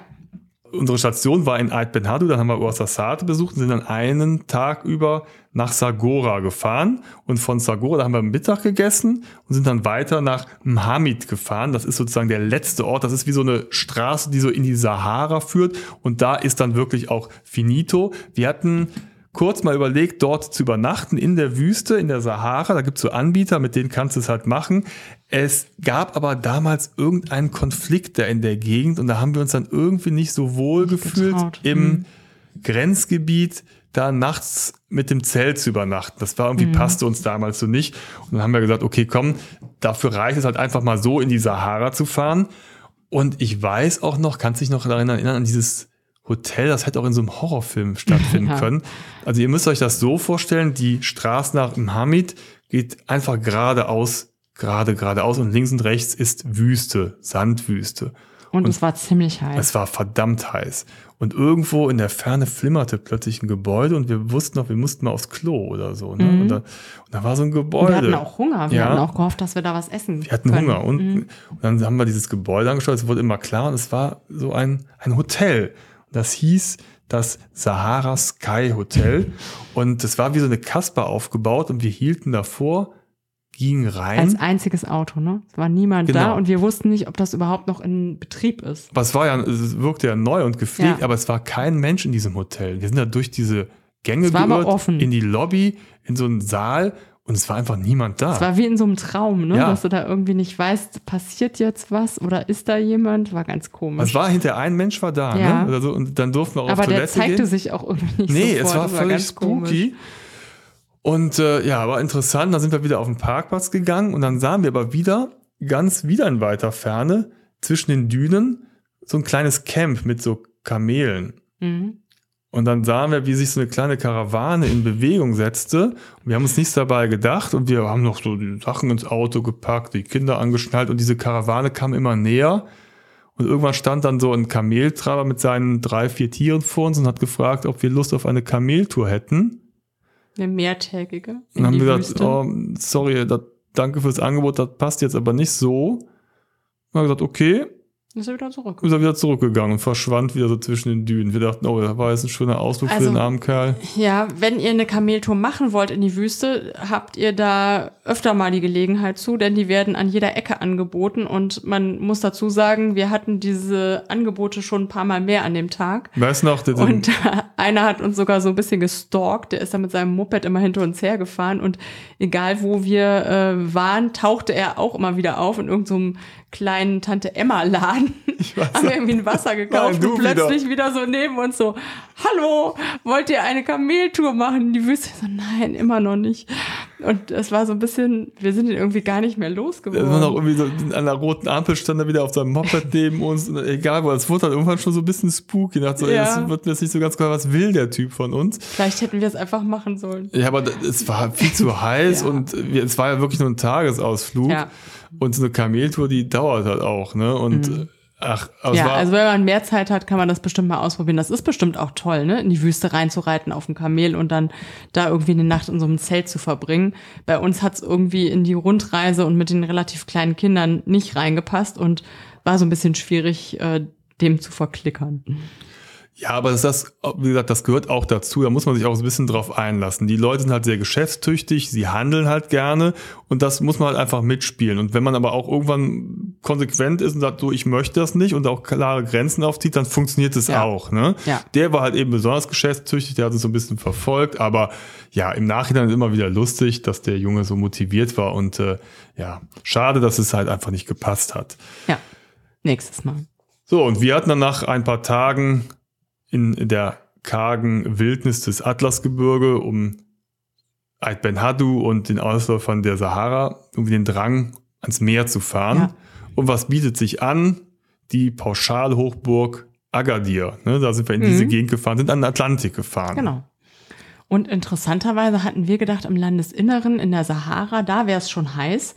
unsere Station war in Ait Ben Hadou, dann haben wir Ouassasate besucht und sind dann einen Tag über nach Sagora gefahren und von Sagora, da haben wir Mittag gegessen und sind dann weiter nach Mhamid gefahren. Das ist sozusagen der letzte Ort. Das ist wie so eine Straße, die so in die Sahara führt und da ist dann wirklich auch finito. Wir hatten kurz mal überlegt, dort zu übernachten in der Wüste, in der Sahara. Da gibt's so Anbieter, mit denen kannst du es halt machen. Es gab aber damals irgendeinen Konflikt da in der Gegend und da haben wir uns dann irgendwie nicht so wohl gefühlt getraut. im Mhm. Grenzgebiet da nachts mit dem Zelt zu übernachten. Das war irgendwie, passte uns damals so nicht. Und dann haben wir gesagt, okay, komm, dafür reicht es halt einfach mal so in die Sahara zu fahren. Und ich weiß auch noch, kannst dich noch daran erinnern, an dieses Hotel, das hätte auch in so einem Horrorfilm stattfinden *laughs* Ja. können. Also ihr müsst euch das so vorstellen, die Straße nach Mhamid geht einfach geradeaus, gerade geradeaus und links und rechts ist Wüste, Sandwüste. und, es war ziemlich heiß. Es war verdammt heiß. Und irgendwo in der Ferne flimmerte plötzlich ein Gebäude und wir wussten noch, wir mussten mal aufs Klo oder so. Ne? Und, da, und da war so ein Und Gebäude. wir hatten auch Hunger. Wir Ja. hatten auch gehofft, dass wir da was essen Wir hatten können. Hunger und, und dann haben wir dieses Gebäude angeschaut, es wurde immer klar und es war so ein, ein Hotel. Das hieß das Sahara Sky Hotel und es war wie so eine Kasper aufgebaut und wir hielten davor, gingen rein. Als einziges Auto, ne? Es war niemand da Genau. und wir wussten nicht, ob das überhaupt noch in Betrieb ist. Aber es war ja, es wirkte ja neu und gepflegt, Ja. aber es war kein Mensch in diesem Hotel. Wir sind da durch diese Gänge geirrt, in die Lobby, in so einen Saal und es war einfach niemand da. Es war wie in so einem Traum, ne? Ja. Dass du da irgendwie nicht weißt, passiert jetzt was oder ist da jemand? War ganz komisch. es war hinter ein Mensch war da, Ja. ne? Oder so, und dann durften wir auch aber auf der Toilette zeigte gehen. sich auch irgendwie nicht Nee, sofort. es war Das völlig komisch. spooky. Und äh, ja, war interessant. Da sind wir wieder auf den Parkplatz gegangen und dann sahen wir aber wieder, ganz wieder in weiter Ferne, zwischen den Dünen, so ein kleines Camp mit so Kamelen. Mhm. Und dann sahen wir, wie sich so eine kleine Karawane in Bewegung setzte. Und wir haben uns nichts dabei gedacht und wir haben noch so die Sachen ins Auto gepackt, die Kinder angeschnallt und diese Karawane kam immer näher. Und irgendwann stand dann so ein Kameltreiber mit seinen drei, vier Tieren vor uns und hat gefragt, ob wir Lust auf eine Kameltour hätten. Eine mehrtägige. Und haben wir gesagt, oh, sorry, das, danke fürs Angebot, das passt jetzt aber nicht so. Und haben gesagt, okay, Ist er wieder zurück. ist er wieder zurückgegangen und verschwand wieder so zwischen den Dünen. Wir dachten, oh, das war jetzt ein schöner Ausflug für Also- den armen Kerl. Ja, wenn ihr eine Kameltour machen wollt in die Wüste, habt ihr da öfter mal die Gelegenheit zu, denn die werden an jeder Ecke angeboten und man muss dazu sagen, wir hatten diese Angebote schon ein paar Mal mehr an dem Tag. Weißt noch, der, Und *laughs* einer hat uns sogar so ein bisschen gestalkt, der ist dann mit seinem Moped immer hinter uns hergefahren und egal wo wir äh, waren, tauchte er auch immer wieder auf in irgendeinem kleinen Tante Emma Laden. Haben wir irgendwie ein Wasser gekauft Nein, und plötzlich wieder. so neben uns so, hallo, wollt ihr eine Kameltour machen in die Wüste? Ich So, nein, immer noch nicht. Und es war so ein bisschen, wir sind ihn irgendwie gar nicht mehr Der war noch losgeworden. irgendwie so an der roten Ampel stand er wieder auf seinem Moped neben uns. Egal wo, es wurde halt irgendwann schon so ein bisschen spooky. Ich dachte so, ey, Ja. das wird mir jetzt nicht so ganz klar, was will der Typ von uns? Vielleicht hätten wir es einfach machen sollen. Ja, aber es war viel zu heiß *laughs* Ja. und wir, es war ja wirklich nur ein Tagesausflug. Ja. Und so eine Kameltour, die dauert halt auch, ne? Und äh, ach, Mhm. Ja, also wenn man mehr Zeit hat, kann man das bestimmt mal ausprobieren. Das ist bestimmt auch toll, ne? In die Wüste reinzureiten auf dem Kamel und dann da irgendwie eine Nacht in so einem Zelt zu verbringen. Bei uns hat's irgendwie in die Rundreise und mit den relativ kleinen Kindern nicht reingepasst und war so ein bisschen schwierig, äh, dem zu verklickern. Ja, aber das, das, wie gesagt, das gehört auch dazu. Da muss man sich auch ein bisschen drauf einlassen. Die Leute sind halt sehr geschäftstüchtig, sie handeln halt gerne und das muss man halt einfach mitspielen. Und wenn man aber auch irgendwann konsequent ist und sagt, so, ich möchte das nicht und auch klare Grenzen aufzieht, dann funktioniert es Ja. auch. Ne? Ja. Der war halt eben besonders geschäftstüchtig, der hat uns so ein bisschen verfolgt, aber ja, im Nachhinein ist immer wieder lustig, dass der Junge so motiviert war und äh, ja, schade, dass es halt einfach nicht gepasst hat. Ja, nächstes Mal. So, und wir hatten dann nach ein paar Tagen in der kargen Wildnis des Atlasgebirge um Ait Ben Hadu und den Ausläufern der Sahara irgendwie den Drang, ans Meer zu fahren. Ja. Und was bietet sich an? Die Pauschalhochburg Agadir. Ne, da sind wir in diese Gegend gefahren, sind an den Atlantik gefahren. Mhm. Genau. Und interessanterweise hatten wir gedacht, im Landesinneren, in der Sahara, da wäre es schon heiß.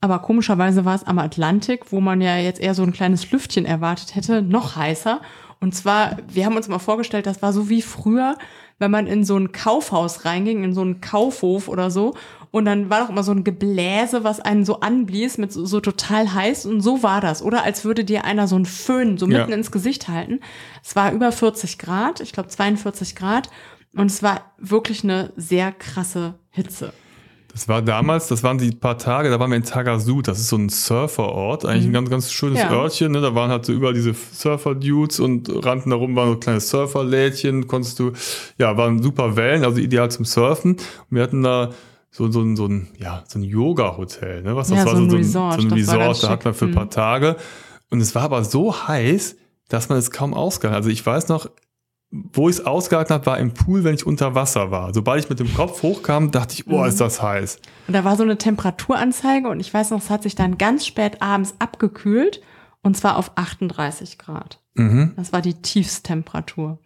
Aber komischerweise war es am Atlantik, wo man ja jetzt eher so ein kleines Lüftchen erwartet hätte, noch heißer. Und zwar, wir haben uns mal vorgestellt, das war so wie früher, wenn man in so ein Kaufhaus reinging, in so einen Kaufhof oder so. Und dann war doch immer so ein Gebläse, was einen so anblies mit so, so total heiß. Und so war das. Oder als würde dir einer so einen Föhn so mitten Ja. ins Gesicht halten. Es war über 40 Grad, ich glaube 42 Grad. Und es war wirklich eine sehr krasse Hitze. Das war damals, das waren die paar Tage, da waren wir in Tagasud, das ist so ein Surferort, eigentlich ein ganz, ganz schönes Mhm. Ja. Örtchen, ne? da waren halt so überall diese Surfer-Dudes und rannten da rum, waren so kleine Surferlädchen, konntest du, ja, waren super Wellen, also ideal zum Surfen. Und wir hatten da so, so, ein- so ein, ja, so ein Yoga-Hotel, ne? Was das Ja, war so ein so Resort, so ein Resort, da hat schick. man für ein paar Mhm. Tage. Und es war aber so heiß, dass man es kaum ausgehalten hat. Also ich weiß noch, wo ich es ausgehalten habe, war im Pool, wenn ich unter Wasser war. Sobald ich mit dem Kopf hochkam, dachte ich, boah, ist das heiß. Und da war so eine Temperaturanzeige und ich weiß noch, es hat sich dann ganz spät abends abgekühlt und zwar auf 38 Grad. Mhm. Das war die Tiefsttemperatur.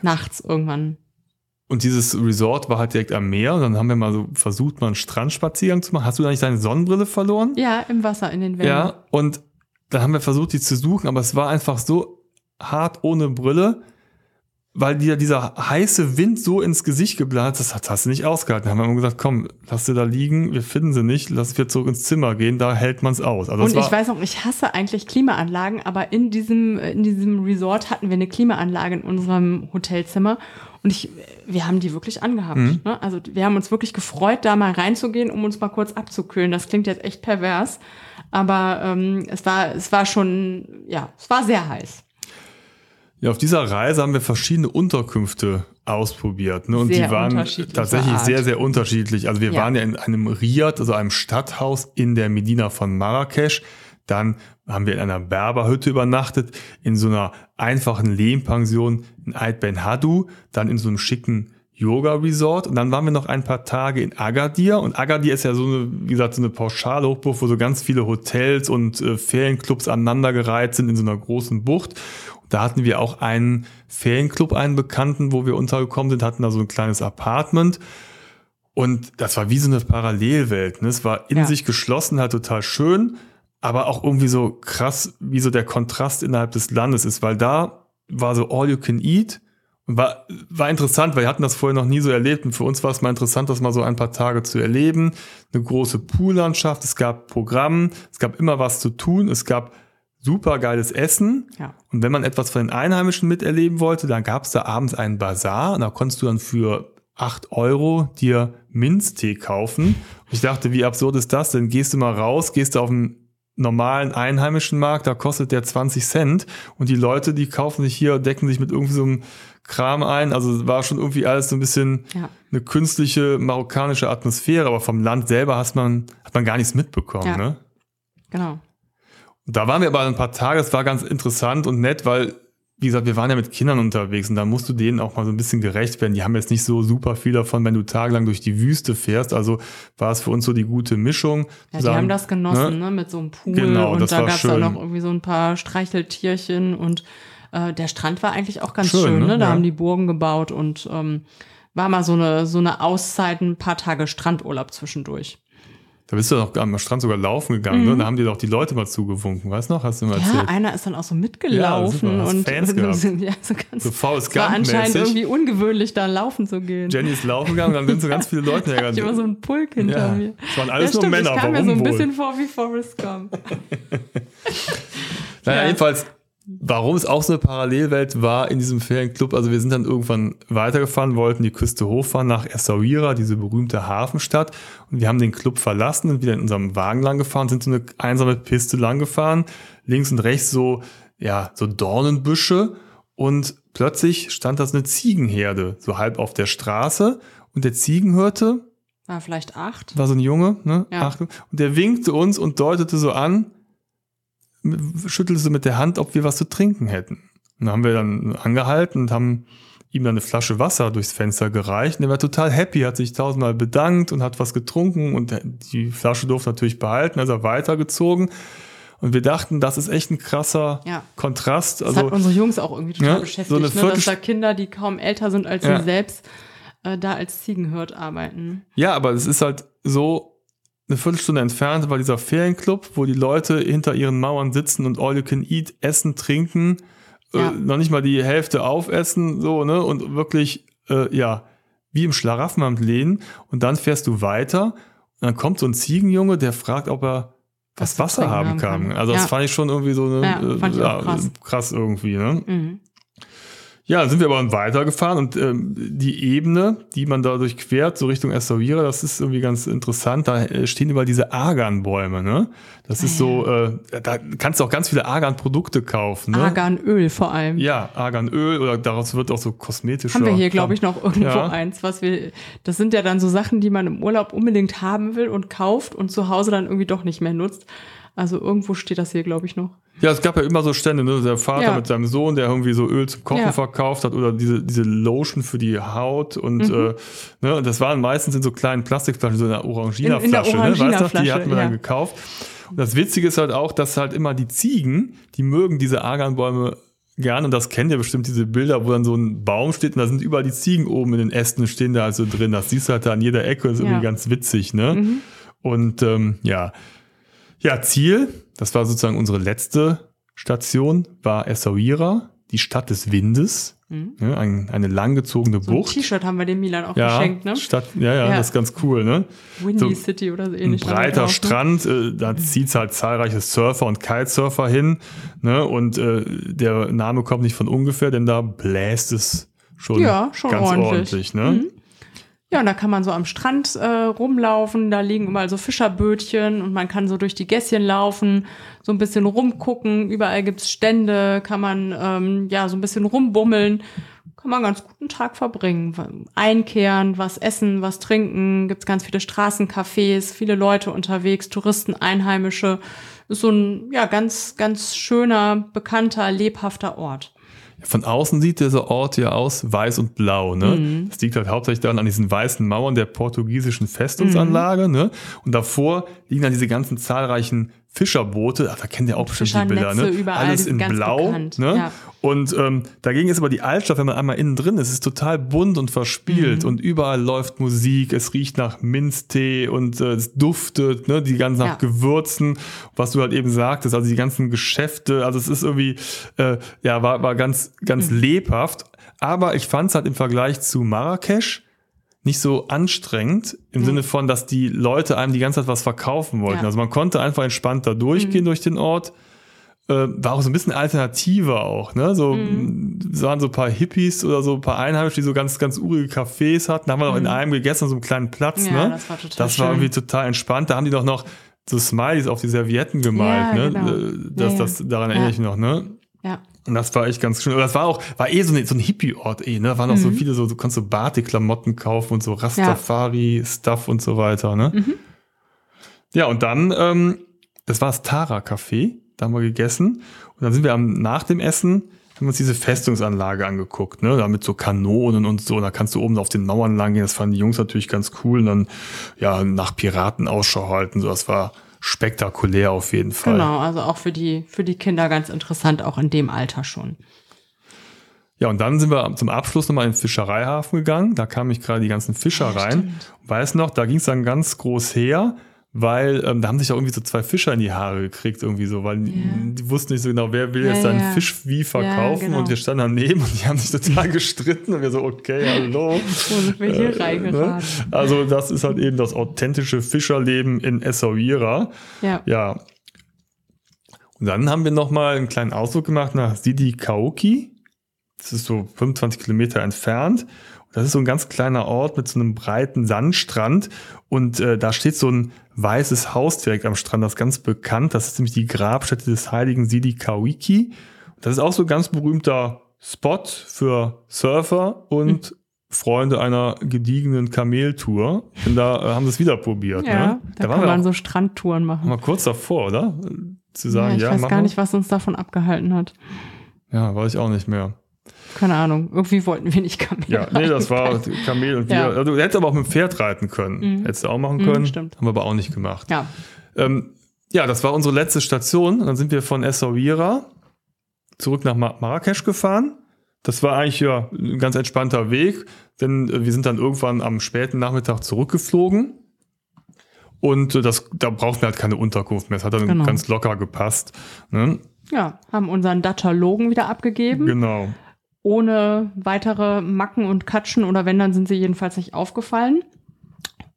Nachts irgendwann. Und dieses Resort war halt direkt am Meer. Und dann haben wir mal so versucht, mal einen Strandspaziergang zu machen. Hast du da nicht deine Sonnenbrille verloren? Ja, im Wasser, in den Wellen. Ja. Und dann haben wir versucht, die zu suchen, aber es war einfach so hart ohne Brille, weil dir dieser heiße Wind so ins Gesicht geblasen hat, das hast- hast du nicht ausgehalten. Dann haben wir immer gesagt, komm, lass sie da liegen, wir finden sie nicht, lass wir zurück ins Zimmer gehen, da hält man es aus. Also Und ich weiß auch, ich hasse eigentlich Klimaanlagen, aber in diesem, in diesem Resort hatten wir eine Klimaanlage in unserem Hotelzimmer und ich, wir haben die wirklich angehabt. Mhm. Ne? Also wir haben uns wirklich gefreut, da mal reinzugehen, um uns mal kurz abzukühlen. Das klingt jetzt echt pervers, aber ähm, es war, es war schon, ja, es war sehr heiß. Ja, auf dieser Reise haben wir verschiedene Unterkünfte ausprobiert. Ne? Und Sehr die waren tatsächlich Art. sehr, sehr unterschiedlich. Also wir Ja. waren ja in einem Riad, also einem Stadthaus in der Medina von Marrakesch. Dann haben wir in einer Berberhütte übernachtet, in so einer einfachen Lehmpension in Ait Ben Hadu, dann in so einem schicken Yoga-Resort und dann waren wir noch ein paar Tage in Agadir und Agadir ist ja so eine, wie gesagt, so eine Pauschalhochburg, wo so ganz viele Hotels und äh, Ferienclubs aneinandergereiht sind in so einer großen Bucht. Da hatten wir auch einen Ferienclub, einen Bekannten, wo wir untergekommen sind, hatten da so ein kleines Apartment und das war wie so eine Parallelwelt. Ne? Es war in Ja. sich geschlossen, halt total schön, aber auch irgendwie so krass, wie so der Kontrast innerhalb des Landes ist, weil da war so All You Can Eat und war, war interessant, weil wir hatten das vorher noch nie so erlebt und für uns war es mal interessant, das mal so ein paar Tage zu erleben. Eine große Poollandschaft, es gab Programm, es gab immer was zu tun, es gab super geiles Essen. Ja. Und wenn man etwas von den Einheimischen miterleben wollte, dann gab es da abends einen Bazar und da konntest du dann für 8 Euro dir Minztee kaufen. Und ich dachte, wie absurd ist das denn? Gehst du mal raus, gehst du auf einen normalen einheimischen Markt, da kostet der 20 Cent und die Leute, die kaufen sich hier, decken sich mit irgendwie so einem Kram ein. Also es war schon irgendwie alles so ein bisschen Ja. eine künstliche marokkanische Atmosphäre, aber vom Land selber hat man, hat man gar nichts mitbekommen. Ja. Ne? Genau. Da waren wir aber ein paar Tage, es war ganz interessant und nett, weil, wie gesagt, wir waren ja mit Kindern unterwegs und da musst du denen auch mal so ein bisschen gerecht werden. Die haben jetzt nicht so super viel davon, wenn du tagelang durch die Wüste fährst. Also war es für uns so die gute Mischung. Ja, die sagen, haben das genossen, ne? ne? mit so einem Pool Genau, und das da gab es auch noch irgendwie so ein paar Streicheltierchen und äh, der Strand war eigentlich auch ganz Schön, schön, ne? ne? Da Ja. haben die Burgen gebaut und ähm, war mal so eine, so eine Auszeit, ein paar Tage Strandurlaub zwischendurch. Da bist du doch am Strand sogar laufen gegangen, ne? Da haben dir doch die Leute mal zugewunken, weißt du noch? Hast du mal Mhm. Ja, erzählt? einer ist dann auch so mitgelaufen Ja, und Fans *laughs* gehabt. ja, so ganz, So es war anscheinend irgendwie ungewöhnlich, da laufen zu gehen. Jenny ist laufen gegangen und dann sind so ganz viele Leute *laughs* ich immer so einen Pulk hinter Ja, mir. es waren alles ja, nur stimmt, Männer, Ich kam mir so ein wohl? bisschen vor wie Forrest Gump. *laughs* Naja, Ja. jedenfalls, warum es auch so eine Parallelwelt war in diesem Ferienclub. Also wir sind dann irgendwann weitergefahren, wollten die Küste hochfahren nach Essaouira, diese berühmte Hafenstadt. Und wir haben den Club verlassen und wieder in unserem Wagen lang gefahren, sind so eine einsame Piste lang gefahren. Links und rechts so, ja, so Dornenbüsche. Und plötzlich stand da so eine Ziegenherde, so halb auf der Straße. Und der Ziegenhirte, War vielleicht acht. war so ein Junge, ne? Ja. Acht. Und der winkte uns und deutete so an, schüttelte mit der Hand, ob wir was zu trinken hätten. Und dann haben wir dann angehalten und haben ihm dann eine Flasche Wasser durchs Fenster gereicht. Und er war total happy, hat sich tausendmal bedankt und hat was getrunken und die Flasche durfte natürlich behalten, also er weitergezogen. Und wir dachten, das ist echt ein krasser Ja. Kontrast. Das Also hat unsere Jungs auch irgendwie total Ja, beschäftigt, so eine ne? dass da Kinder, die kaum älter sind als Ja. sie selbst, äh, da als Ziegenhirt arbeiten. Ja, aber es ist halt so eine Viertelstunde entfernt war dieser Ferienclub, wo die Leute hinter ihren Mauern sitzen und all you can eat, essen, trinken, Ja. äh, noch nicht mal die Hälfte aufessen, so, ne, und wirklich, äh, ja, wie im Schlaraffenland lehnen. Und dann fährst du weiter und dann kommt so ein Ziegenjunge, der fragt, ob er was, Wasser haben kann. kann. Also das Ja. fand ich schon irgendwie so eine, Ja, äh, krass. krass irgendwie, ne? Mhm. Ja, dann sind wir aber dann weitergefahren und ähm, die Ebene, die man da durchquert, so Richtung Essaouira, das ist irgendwie ganz interessant. Da äh, stehen überall diese Arganbäume, ne? Das ist so, äh, da kannst du auch ganz viele Argan-Produkte kaufen, ne? Arganöl vor allem. Ja, Arganöl oder daraus wird auch so kosmetischer. Haben wir hier, glaube ich, noch irgendwo Ja. eins, was wir, das sind ja dann so Sachen, die man im Urlaub unbedingt haben will und kauft und zu Hause dann irgendwie doch nicht mehr nutzt. Also irgendwo steht das hier, glaube ich, noch. Ja, es gab ja immer so Stände, ne? Der Vater Ja. mit seinem Sohn, der irgendwie so Öl zum Kochen Ja. verkauft hat oder diese, diese Lotion für die Haut und, Mhm. äh, ne? das waren meistens in so kleinen Plastikflaschen, so in einer Orangina-Flasche, In- in der ne? Weißt du, die hatten wir ja. dann gekauft. Und das Witzige ist halt auch, dass halt immer die Ziegen, die mögen diese Arganbäume gern und das kennt ihr bestimmt diese Bilder, wo dann so ein Baum steht und da sind überall die Ziegen oben in den Ästen stehen da also drin. Das siehst du halt da an jeder Ecke, das ist Ja. Mhm. irgendwie ganz witzig, ne? Und ähm, ja. Ja, Ziel, das war sozusagen unsere letzte Station, war Essaouira, die Stadt des Windes. Ja, ein, eine langgezogene Mhm. So ein Bucht. T-Shirt haben wir dem Milan auch Ja, geschenkt, ne? Stadt, ja, ja, Ja. das ist ganz cool, ne? Windy so City oder so Ein ähnlich. breiter auch, ne? Strand, äh, da zieht's halt zahlreiche Surfer und Kitesurfer hin, ne? Und äh, der Name kommt nicht von ungefähr, denn da bläst es schon, Ja, schon ganz ordentlich. ordentlich, ne? Ja, und da kann man so am Strand äh, rumlaufen, da liegen überall so Fischerbötchen und man kann so durch die Gässchen laufen, so ein bisschen rumgucken, überall gibt's Stände, kann man ähm, ja so ein bisschen rumbummeln, kann man ganz guten Tag verbringen. Einkehren, was essen, was trinken, gibt's ganz viele Straßencafés, viele Leute unterwegs, Touristen, Einheimische. Ist so ein ja ganz, ganz schöner, bekannter, lebhafter Ort. Von außen sieht dieser Ort ja aus weiß und blau. Ne? Mhm. Das liegt halt hauptsächlich daran an diesen weißen Mauern der portugiesischen Festungsanlage. Mhm. Ne? Und davor liegen dann diese ganzen zahlreichen Fischerboote. Ach, da kennt ihr auch bestimmt die Bilder. Ne? Überall, Alles in blau. bekannt, Ne? ja. Und ähm, dagegen ist aber die Altstadt, wenn man einmal innen drin ist, ist total bunt und Mhm. verspielt. Und überall läuft Musik. Es riecht nach Minztee und äh, es duftet. Ne? Die ganzen nach Ja. Gewürzen, was du halt eben sagtest. Also die ganzen Geschäfte. Also es ist irgendwie, äh, ja, war, war ganz, ganz Mhm. lebhaft. Aber ich fand es halt im Vergleich zu Marrakesch nicht so anstrengend im Sinne von, dass die Leute einem die ganze Zeit was verkaufen wollten. Ja. Mhm. Also man konnte einfach entspannt da durchgehen durch den Ort. Äh, war auch so ein bisschen alternativer auch, ne? So Mhm. es waren so ein paar Hippies oder so ein paar Einheimische, die so ganz, ganz urige Cafés hatten. Da haben wir auch in einem gegessen, an so einem kleinen Platz, Mhm. Ja, ne? das war total Das war schön. irgendwie total entspannt. Da haben die doch noch so Smileys auf die Servietten gemalt, Ja, ne? genau. Äh, Das, das, daran erinnere ich noch, ne? Ja. Und das war echt ganz schön. Und das war auch, war eh so, eine, so ein Hippie-Ort eh, ne? Da waren auch Mhm. so viele, so, du konntest so Batik-Klamotten kaufen und so Rastafari-Stuff und so weiter, ne? Mhm. Ja, und dann, ähm, das war das Tara-Café, da haben wir gegessen. Und dann sind wir am, nach dem Essen, haben wir uns diese Festungsanlage angeguckt, ne? Da mit so Kanonen und so. Und da kannst du oben auf den Mauern lang gehen. Das fanden die Jungs natürlich ganz cool. Und dann, ja, nach Piraten Ausschau halten. So, das war spektakulär auf jeden Fall. Genau, also auch für die, für die Kinder ganz interessant, auch in dem Alter schon. Ja, und dann sind wir zum Abschluss nochmal in den Fischereihafen gegangen. Da kamen mich gerade die ganzen Fischer Ja, rein. Weiß noch, da ging es dann ganz groß her, weil ähm, da haben sich auch irgendwie so zwei Fischer in die Haare gekriegt, irgendwie so, weil die, die wussten nicht so genau, wer will Ja, jetzt seinen ja. Fisch wie verkaufen. genau. Und wir standen daneben und die haben sich total *laughs* gestritten. Und wir so, okay, hallo. *laughs* Wo sind wir hier Ne? reingeraten? Also das ist halt eben das authentische Fischerleben in Essaouira. Ja. Ja. Und dann haben wir nochmal einen kleinen Ausflug gemacht nach Sidi Kauki. Das ist so 25 Kilometer entfernt. Das ist so ein ganz kleiner Ort mit so einem breiten Sandstrand. Und äh, da steht so ein weißes Haus direkt am Strand, das ist ganz bekannt. Das ist nämlich die Grabstätte des heiligen Sidi Kauiki. Das ist auch so ein ganz berühmter Spot für Surfer und hm. Freunde einer gediegenen Kameltour. Und da äh, haben sie es wieder probiert. Ja, ne? da, da kann man so Strandtouren machen. Mal kurz davor, oder? Zu sagen, ja, ich ja, weiß gar nicht, was uns davon abgehalten hat. Ja, weiß ich auch nicht mehr. Keine Ahnung, irgendwie wollten wir nicht Kamel. Ja, nee, das war Kamel und wir. Ja. Also, du hättest aber auch mit dem Pferd reiten können. Mhm. Hättest du auch machen können. Mhm, stimmt. Haben wir aber auch nicht gemacht. Ja. Ähm, ja, das war unsere letzte Station. Dann sind wir von Essaouira zurück nach Mar Marrakesch gefahren. Das war eigentlich ja ein ganz entspannter Weg, denn äh, wir sind dann irgendwann am späten Nachmittag zurückgeflogen. Und äh, das, da brauchten wir halt keine Unterkunft mehr. Es hat dann genau. ganz locker gepasst. Ne? Ja, haben unseren Datalogen wieder abgegeben. Genau. Ohne weitere Macken und Katschen oder wenn, dann sind sie jedenfalls nicht aufgefallen.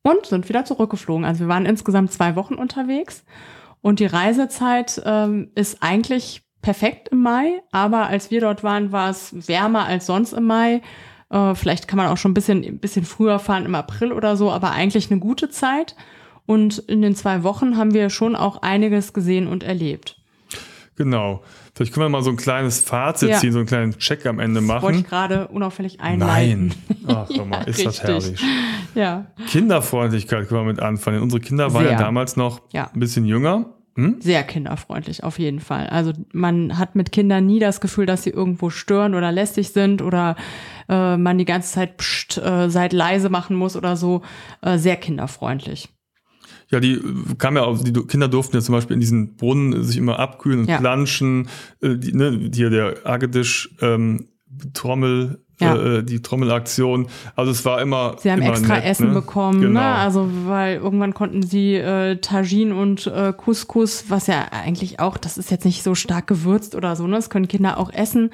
Und sind wieder zurückgeflogen. Also wir waren insgesamt zwei Wochen unterwegs. Und die Reisezeit ähm, ist eigentlich perfekt im Mai, aber als wir dort waren, war es wärmer als sonst im Mai. Äh, vielleicht kann man auch schon ein bisschen, ein bisschen früher fahren im April oder so, aber eigentlich eine gute Zeit. Und in den zwei Wochen haben wir schon auch einiges gesehen und erlebt. Genau. Vielleicht können wir mal so ein kleines Fazit ja. ziehen, so einen kleinen Check am Ende machen. Wollte ich gerade unauffällig einleiten. Nein. Ach, *laughs* ja, mal, ist richtig. das herrlich. Ja. Kinderfreundlichkeit können wir mit anfangen. Unsere Kinder waren ja damals noch ja. ein bisschen jünger. Hm? Sehr kinderfreundlich, auf jeden Fall. Also man hat mit Kindern nie das Gefühl, dass sie irgendwo stören oder lästig sind oder äh, man die ganze Zeit pst, äh, seid leise machen muss oder so. Äh, sehr kinderfreundlich. Ja, die kam ja auch, die Kinder durften ja zum Beispiel in diesen Brunnen sich immer abkühlen und ja. planschen. Äh, die, ne, hier der Agedisch ähm, Trommel ja. äh, die Trommelaktion. Also es war immer. Sie haben immer extra nett, Essen ne? bekommen, genau. ne? Also weil irgendwann konnten sie äh, Tagine und äh, Couscous, was ja eigentlich auch, das ist jetzt nicht so stark gewürzt oder so, ne? Das können Kinder auch essen.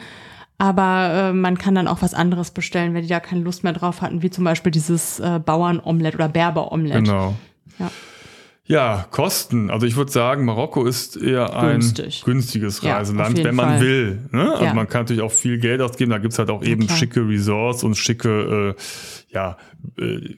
Aber äh, man kann dann auch was anderes bestellen, wenn die da keine Lust mehr drauf hatten, wie zum Beispiel dieses äh, Bauernomelett oder Berberomelett. Genau. Ja. Ja, Kosten. Also ich würde sagen, Marokko ist eher ein Günstig. günstiges Reiseland, ja, wenn man Fall. will. Ne? Also ja. man kann natürlich auch viel Geld ausgeben. Da gibt's halt auch eben klar. schicke Resorts und schicke äh, ja, äh,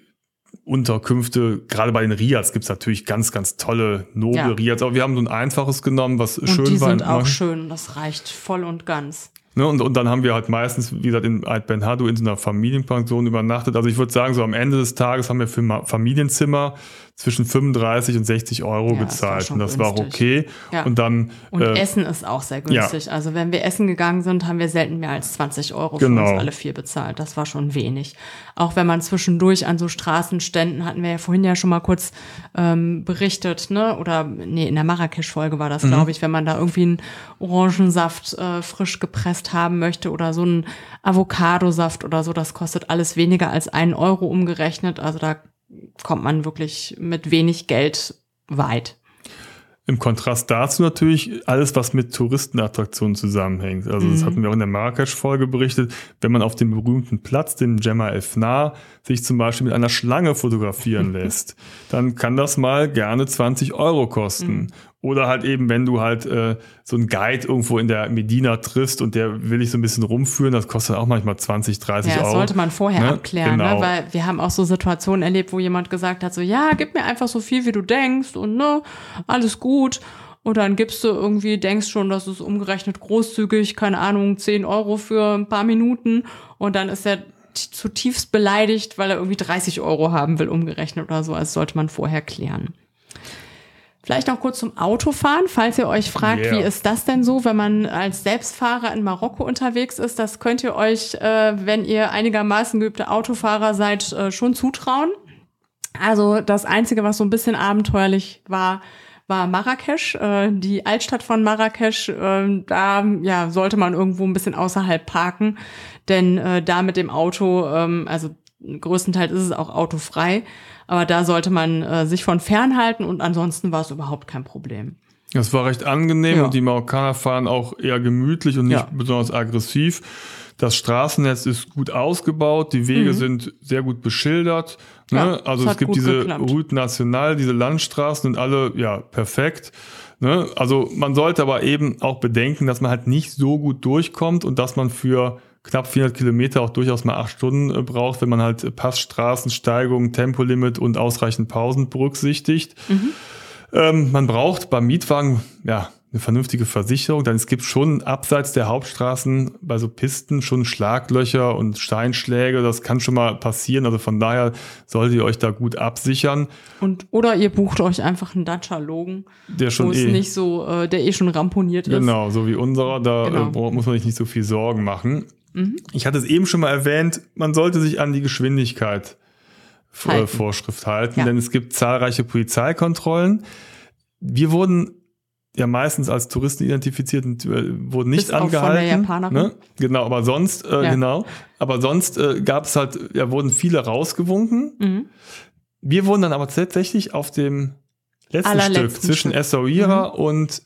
Unterkünfte. Gerade bei den Riads gibt's natürlich ganz, ganz tolle, noble ja. Riads. Aber wir haben so ein einfaches genommen, was und schön die war. Die sind auch schön. Das reicht voll und ganz. Ne, und, und dann haben wir halt meistens, wie gesagt, in Alt Ben Hadu in so einer Familienpension übernachtet. Also ich würde sagen, so am Ende des Tages haben wir für Familienzimmer zwischen 35 und 60 Euro ja, gezahlt. Das und das günstig. war okay. Ja. Und dann. Und äh, Essen ist auch sehr günstig. Ja. Also wenn wir essen gegangen sind, haben wir selten mehr als 20 Euro genau. für uns alle vier bezahlt. Das war schon wenig. Auch wenn man zwischendurch an so Straßenständen, hatten wir ja vorhin ja schon mal kurz ähm, berichtet, ne? Oder nee, in der Marrakesch-Folge war das, mhm. glaube ich, wenn man da irgendwie einen Orangensaft äh, frisch gepresst haben möchte oder so einen Avocadosaft oder so, das kostet alles weniger als einen Euro umgerechnet. Also da kommt man wirklich mit wenig Geld weit. Im Kontrast dazu natürlich alles, was mit Touristenattraktionen zusammenhängt. Also das mhm. hatten wir auch in der Marrakesch-Folge berichtet. Wenn man auf dem berühmten Platz, dem Gemma Elfnar, sich zum Beispiel mit einer Schlange fotografieren *laughs* lässt, dann kann das mal gerne 20 Euro kosten. Oder halt eben, wenn du halt äh, so einen Guide irgendwo in der Medina triffst und der will dich so ein bisschen rumführen, das kostet auch manchmal 20, 30 ja, das Euro. sollte man vorher ne? abklären, ne? genau. ne? weil wir haben auch so Situationen erlebt, wo jemand gesagt hat, so ja, gib mir einfach so viel, wie du denkst und ne, alles gut. Und dann gibst du irgendwie, denkst schon, das ist umgerechnet großzügig, keine Ahnung, 10 Euro für ein paar Minuten. Und dann ist er zutiefst beleidigt, weil er irgendwie 30 Euro haben will, umgerechnet oder so. Also sollte man vorher klären. Vielleicht noch kurz zum Autofahren, falls ihr euch fragt, yeah. wie ist das denn so, wenn man als Selbstfahrer in Marokko unterwegs ist. Das könnt ihr euch, äh, wenn ihr einigermaßen geübte Autofahrer seid, äh, schon zutrauen. Also das Einzige, was so ein bisschen abenteuerlich war, war Marrakesch, äh, die Altstadt von Marrakesch. Äh, da ja, sollte man irgendwo ein bisschen außerhalb parken, denn äh, da mit dem Auto, ähm, also größtenteils ist es auch autofrei, aber da sollte man äh, sich von fernhalten und ansonsten war es überhaupt kein Problem. Das war recht angenehm ja. und die Marokkaner fahren auch eher gemütlich und nicht ja. besonders aggressiv. Das Straßennetz ist gut ausgebaut, die Wege Mhm. sind sehr gut beschildert. Ja, Ne? Also es gibt diese geklappt. Route National, diese Landstraßen sind alle ja perfekt. Ne? Also man sollte aber eben auch bedenken, dass man halt nicht so gut durchkommt und dass man für knapp 400 Kilometer auch durchaus mal acht Stunden äh, braucht, wenn man halt äh, Passstraßen, Steigungen, Tempolimit und ausreichend Pausen berücksichtigt. Ähm, man braucht beim Mietwagen ja eine vernünftige Versicherung, denn es gibt schon abseits der Hauptstraßen bei so Pisten schon Schlaglöcher und Steinschläge. Das kann schon mal passieren. Also von daher solltet ihr euch da gut absichern. Und, oder ihr bucht euch einfach einen Dacia Logan, Der wo schon es eh nicht so, äh, der eh schon ramponiert ist. Genau, so wie unserer, da Genau. äh, muss man sich nicht so viel Sorgen machen. Mhm. Ich hatte es eben schon mal erwähnt, man sollte sich an die Geschwindigkeit äh, Halten. Vorschrift halten, Ja. denn es gibt zahlreiche Polizeikontrollen. Wir wurden ja meistens als Touristen identifiziert und äh, wurden nicht Bis auf von der angehalten. Ne? Genau, aber sonst, äh, Ja. genau, aber sonst äh, gab es halt, ja, wurden viele rausgewunken. Mhm. Wir wurden dann aber tatsächlich auf dem letzten Stück zwischen Stück. Essaouira und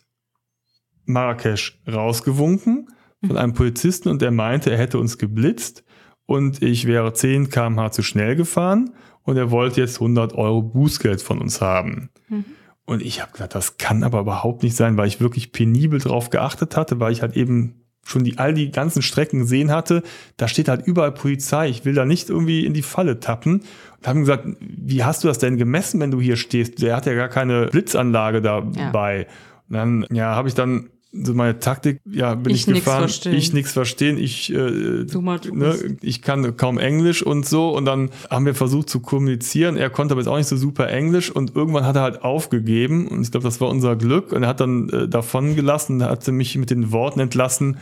Marrakesch rausgewunken von einem Polizisten und der meinte, er hätte uns geblitzt und ich wäre 10 km/h zu schnell gefahren und er wollte jetzt 100 Euro Bußgeld von uns haben. Mhm. Und ich habe gesagt, das kann aber überhaupt nicht sein, weil ich wirklich penibel drauf geachtet hatte, weil ich halt eben schon die, all die ganzen Strecken gesehen hatte. Da steht halt überall Polizei. Ich will da nicht irgendwie in die Falle tappen. Und haben gesagt, wie hast du das denn gemessen, wenn du hier stehst? Der hat ja gar keine Blitzanlage dabei. Und dann, ja, habe ich dann so meine Taktik, ja, bin Ich ich, gefahren. verstehen. Ich nichts verstehen. Ich, äh, ne, ich kann kaum Englisch und so. Und dann haben wir versucht zu kommunizieren. Er konnte aber jetzt auch nicht so super Englisch. Und irgendwann hat er halt aufgegeben. Und ich glaube, das war unser Glück. Und er hat dann äh, davon gelassen, hatte mich mit den Worten entlassen,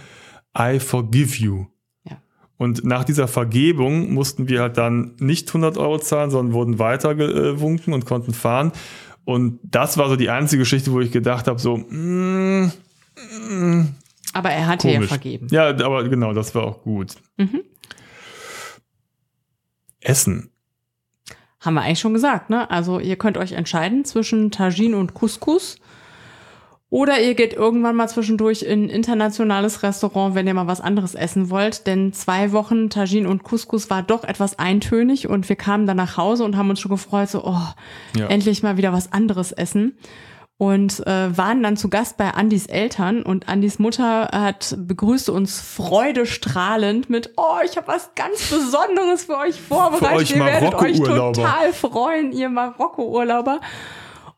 I forgive you. Ja. Und nach dieser Vergebung mussten wir halt dann nicht 100 Euro zahlen, sondern wurden weitergewunken und konnten fahren. Und das war so die einzige Geschichte, wo ich gedacht habe, so, mm, Aber er hatte ja komisch. vergeben. Ja, aber genau, das war auch gut. Mhm. Essen. Haben wir eigentlich schon gesagt, ne? Also ihr könnt euch entscheiden zwischen Tagine und Couscous. Oder ihr geht irgendwann mal zwischendurch in ein internationales Restaurant, wenn ihr mal was anderes essen wollt. Denn zwei Wochen Tagine und Couscous war doch etwas eintönig und wir kamen dann nach Hause und haben uns schon gefreut, so, oh, Ja. endlich mal wieder was anderes essen. Und äh, waren dann zu Gast bei Andys Eltern und Andys Mutter hat begrüßte uns freudestrahlend mit, oh, ich habe was ganz Besonderes für euch vorbereitet. Für euch Ihr werdet euch Marokko-Urlauber." total freuen, ihr Marokko-Urlauber.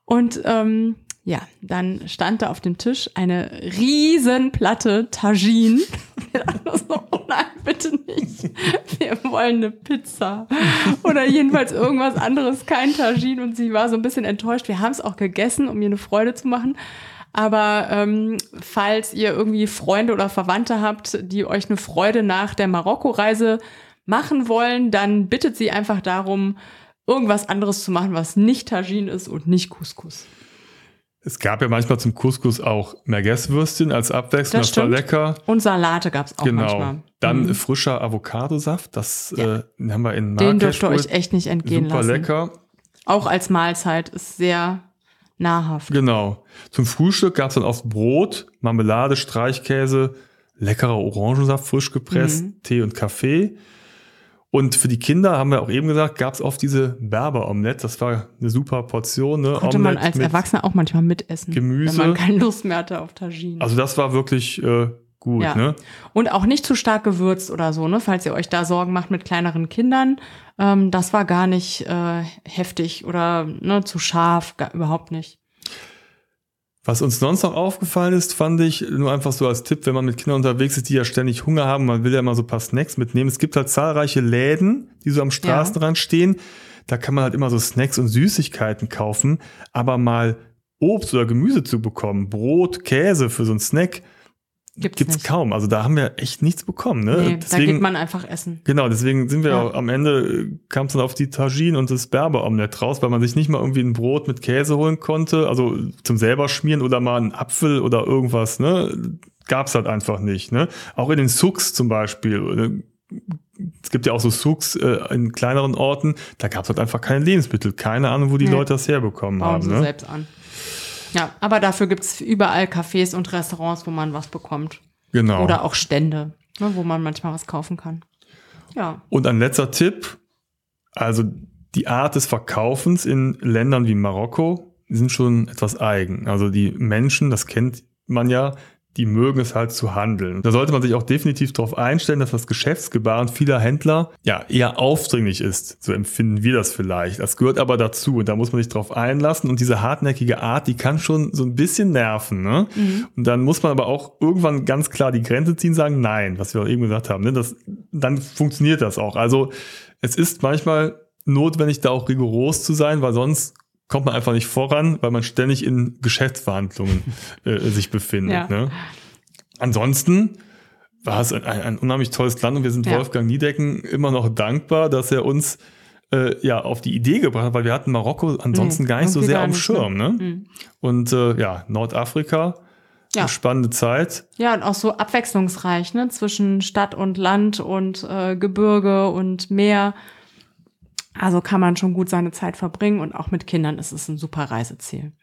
Und ähm, ja, dann stand da auf dem Tisch eine riesen Platte Tagine. *laughs* Wir dachten so, oh nein, bitte nicht. Wir wollen eine Pizza. Oder jedenfalls irgendwas anderes, kein Tagine. Und sie war so ein bisschen enttäuscht. Wir haben es auch gegessen, um ihr eine Freude zu machen. Aber ähm, falls ihr irgendwie Freunde oder Verwandte habt, die euch eine Freude nach der Marokko-Reise machen wollen, dann bittet sie einfach darum, irgendwas anderes zu machen, was nicht Tagine ist und nicht Couscous. Es gab ja manchmal zum Couscous auch Merguez-Würstchen als Abwechslung. Das Das, war lecker. Und Salate gab es auch genau. manchmal. Dann Mhm. frischer Avocadosaft. Das Ja. äh, den haben wir in Den Marrakesch dürft ihr euch echt nicht entgehen Super lassen. lecker. Auch als Mahlzeit ist sehr nahrhaft. Genau. Zum Frühstück gab es dann oft Brot, Marmelade, Streichkäse, leckerer Orangensaft frisch gepresst, Mhm. Tee und Kaffee. Und für die Kinder, haben wir auch eben gesagt, gab es oft diese Berber-Omelette. Das war eine super Portion. Ne? Konnte man Omelette als mit- Erwachsener auch manchmal mitessen. Gemüse. Wenn man keine Lust mehr hatte auf Tagine. Also das war wirklich äh, gut. Ja. Ne? Und auch nicht zu stark gewürzt oder so, ne? Falls ihr euch da Sorgen macht mit kleineren Kindern. Ähm, das war gar nicht äh, heftig oder ne, zu scharf, gar, überhaupt nicht. Was uns sonst noch aufgefallen ist, fand ich, nur einfach so als Tipp, wenn man mit Kindern unterwegs ist, die ja ständig Hunger haben, man will ja immer so ein paar Snacks mitnehmen. Es gibt halt zahlreiche Läden, die so am Straßenrand stehen. Da kann man halt immer so Snacks und Süßigkeiten kaufen, aber mal Obst oder Gemüse zu bekommen, Brot, Käse für so einen Snack, Gibt's, gibt's kaum. Also da haben wir echt nichts bekommen. Ne? Nee, da geht man einfach essen. Genau, deswegen sind wir Ja. auch am Ende kam es dann auf die Tagine und das Berber-Omelette raus, weil man sich nicht mal irgendwie ein Brot mit Käse holen konnte, also zum selber schmieren oder mal einen Apfel oder irgendwas, ne? Gab's halt einfach nicht, ne? Auch in den Souks zum Beispiel. ne? Es gibt ja auch so Souks äh, in kleineren Orten, da gab's halt einfach keine Lebensmittel. Keine Ahnung, wo die Nee. Leute das herbekommen Bauen haben. sie Ne? selbst an. Ja, aber dafür gibt's überall Cafés und Restaurants, wo man was bekommt. Genau. Oder auch Stände. ne, wo man manchmal was kaufen kann. Ja. Und ein letzter Tipp, also die Art des Verkaufens in Ländern wie Marokko sind schon etwas eigen. Also die Menschen, das kennt man ja, die mögen es halt zu handeln. Da sollte man sich auch definitiv darauf einstellen, dass das Geschäftsgebaren vieler Händler ja eher aufdringlich ist. So empfinden wir das vielleicht. Das gehört aber dazu und da muss man sich drauf einlassen und diese hartnäckige Art, die kann schon so ein bisschen nerven. Ne? Mhm. Und dann muss man aber auch irgendwann ganz klar die Grenze ziehen, sagen nein, was wir auch eben gesagt haben. Ne? Das, dann funktioniert das auch. Also es ist manchmal notwendig, da auch rigoros zu sein, weil sonst kommt man einfach nicht voran, weil man ständig in Geschäftsverhandlungen äh, sich befindet. Ja. Ne? Ansonsten war es ein, ein, unheimlich tolles Land und wir sind ja. Wolfgang Niedecken immer noch dankbar, dass er uns äh, ja auf die Idee gebracht hat, weil wir hatten Marokko ansonsten nee, gar nicht so sehr am Schirm. Ne? Mhm. Und äh, ja, Nordafrika, ja. eine spannende Zeit. Ja, und auch so abwechslungsreich, ne? Zwischen Stadt und Land und äh, Gebirge und Meer. Also kann man schon gut seine Zeit verbringen und auch mit Kindern ist es ein super Reiseziel.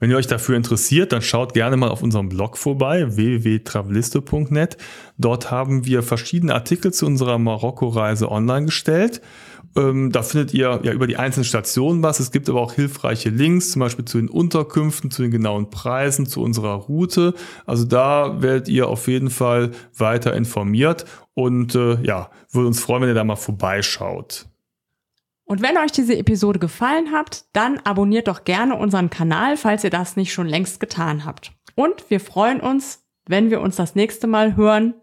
Wenn ihr euch dafür interessiert, dann schaut gerne mal auf unserem Blog vorbei, www.travelisto.net. Dort haben wir verschiedene Artikel zu unserer Marokko-Reise online gestellt. Ähm, da findet ihr ja über die einzelnen Stationen was. Es gibt aber auch hilfreiche Links, zum Beispiel zu den Unterkünften, zu den genauen Preisen, zu unserer Route. Also da werdet ihr auf jeden Fall weiter informiert und äh, ja, würde uns freuen, wenn ihr da mal vorbeischaut. Und wenn euch diese Episode gefallen hat, dann abonniert doch gerne unseren Kanal, falls ihr das nicht schon längst getan habt. Und wir freuen uns, wenn wir uns das nächste Mal hören.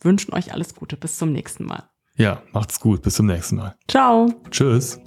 Wünschen euch alles Gute. Bis zum nächsten Mal. Ja, macht's gut. Bis zum nächsten Mal. Ciao. Tschüss.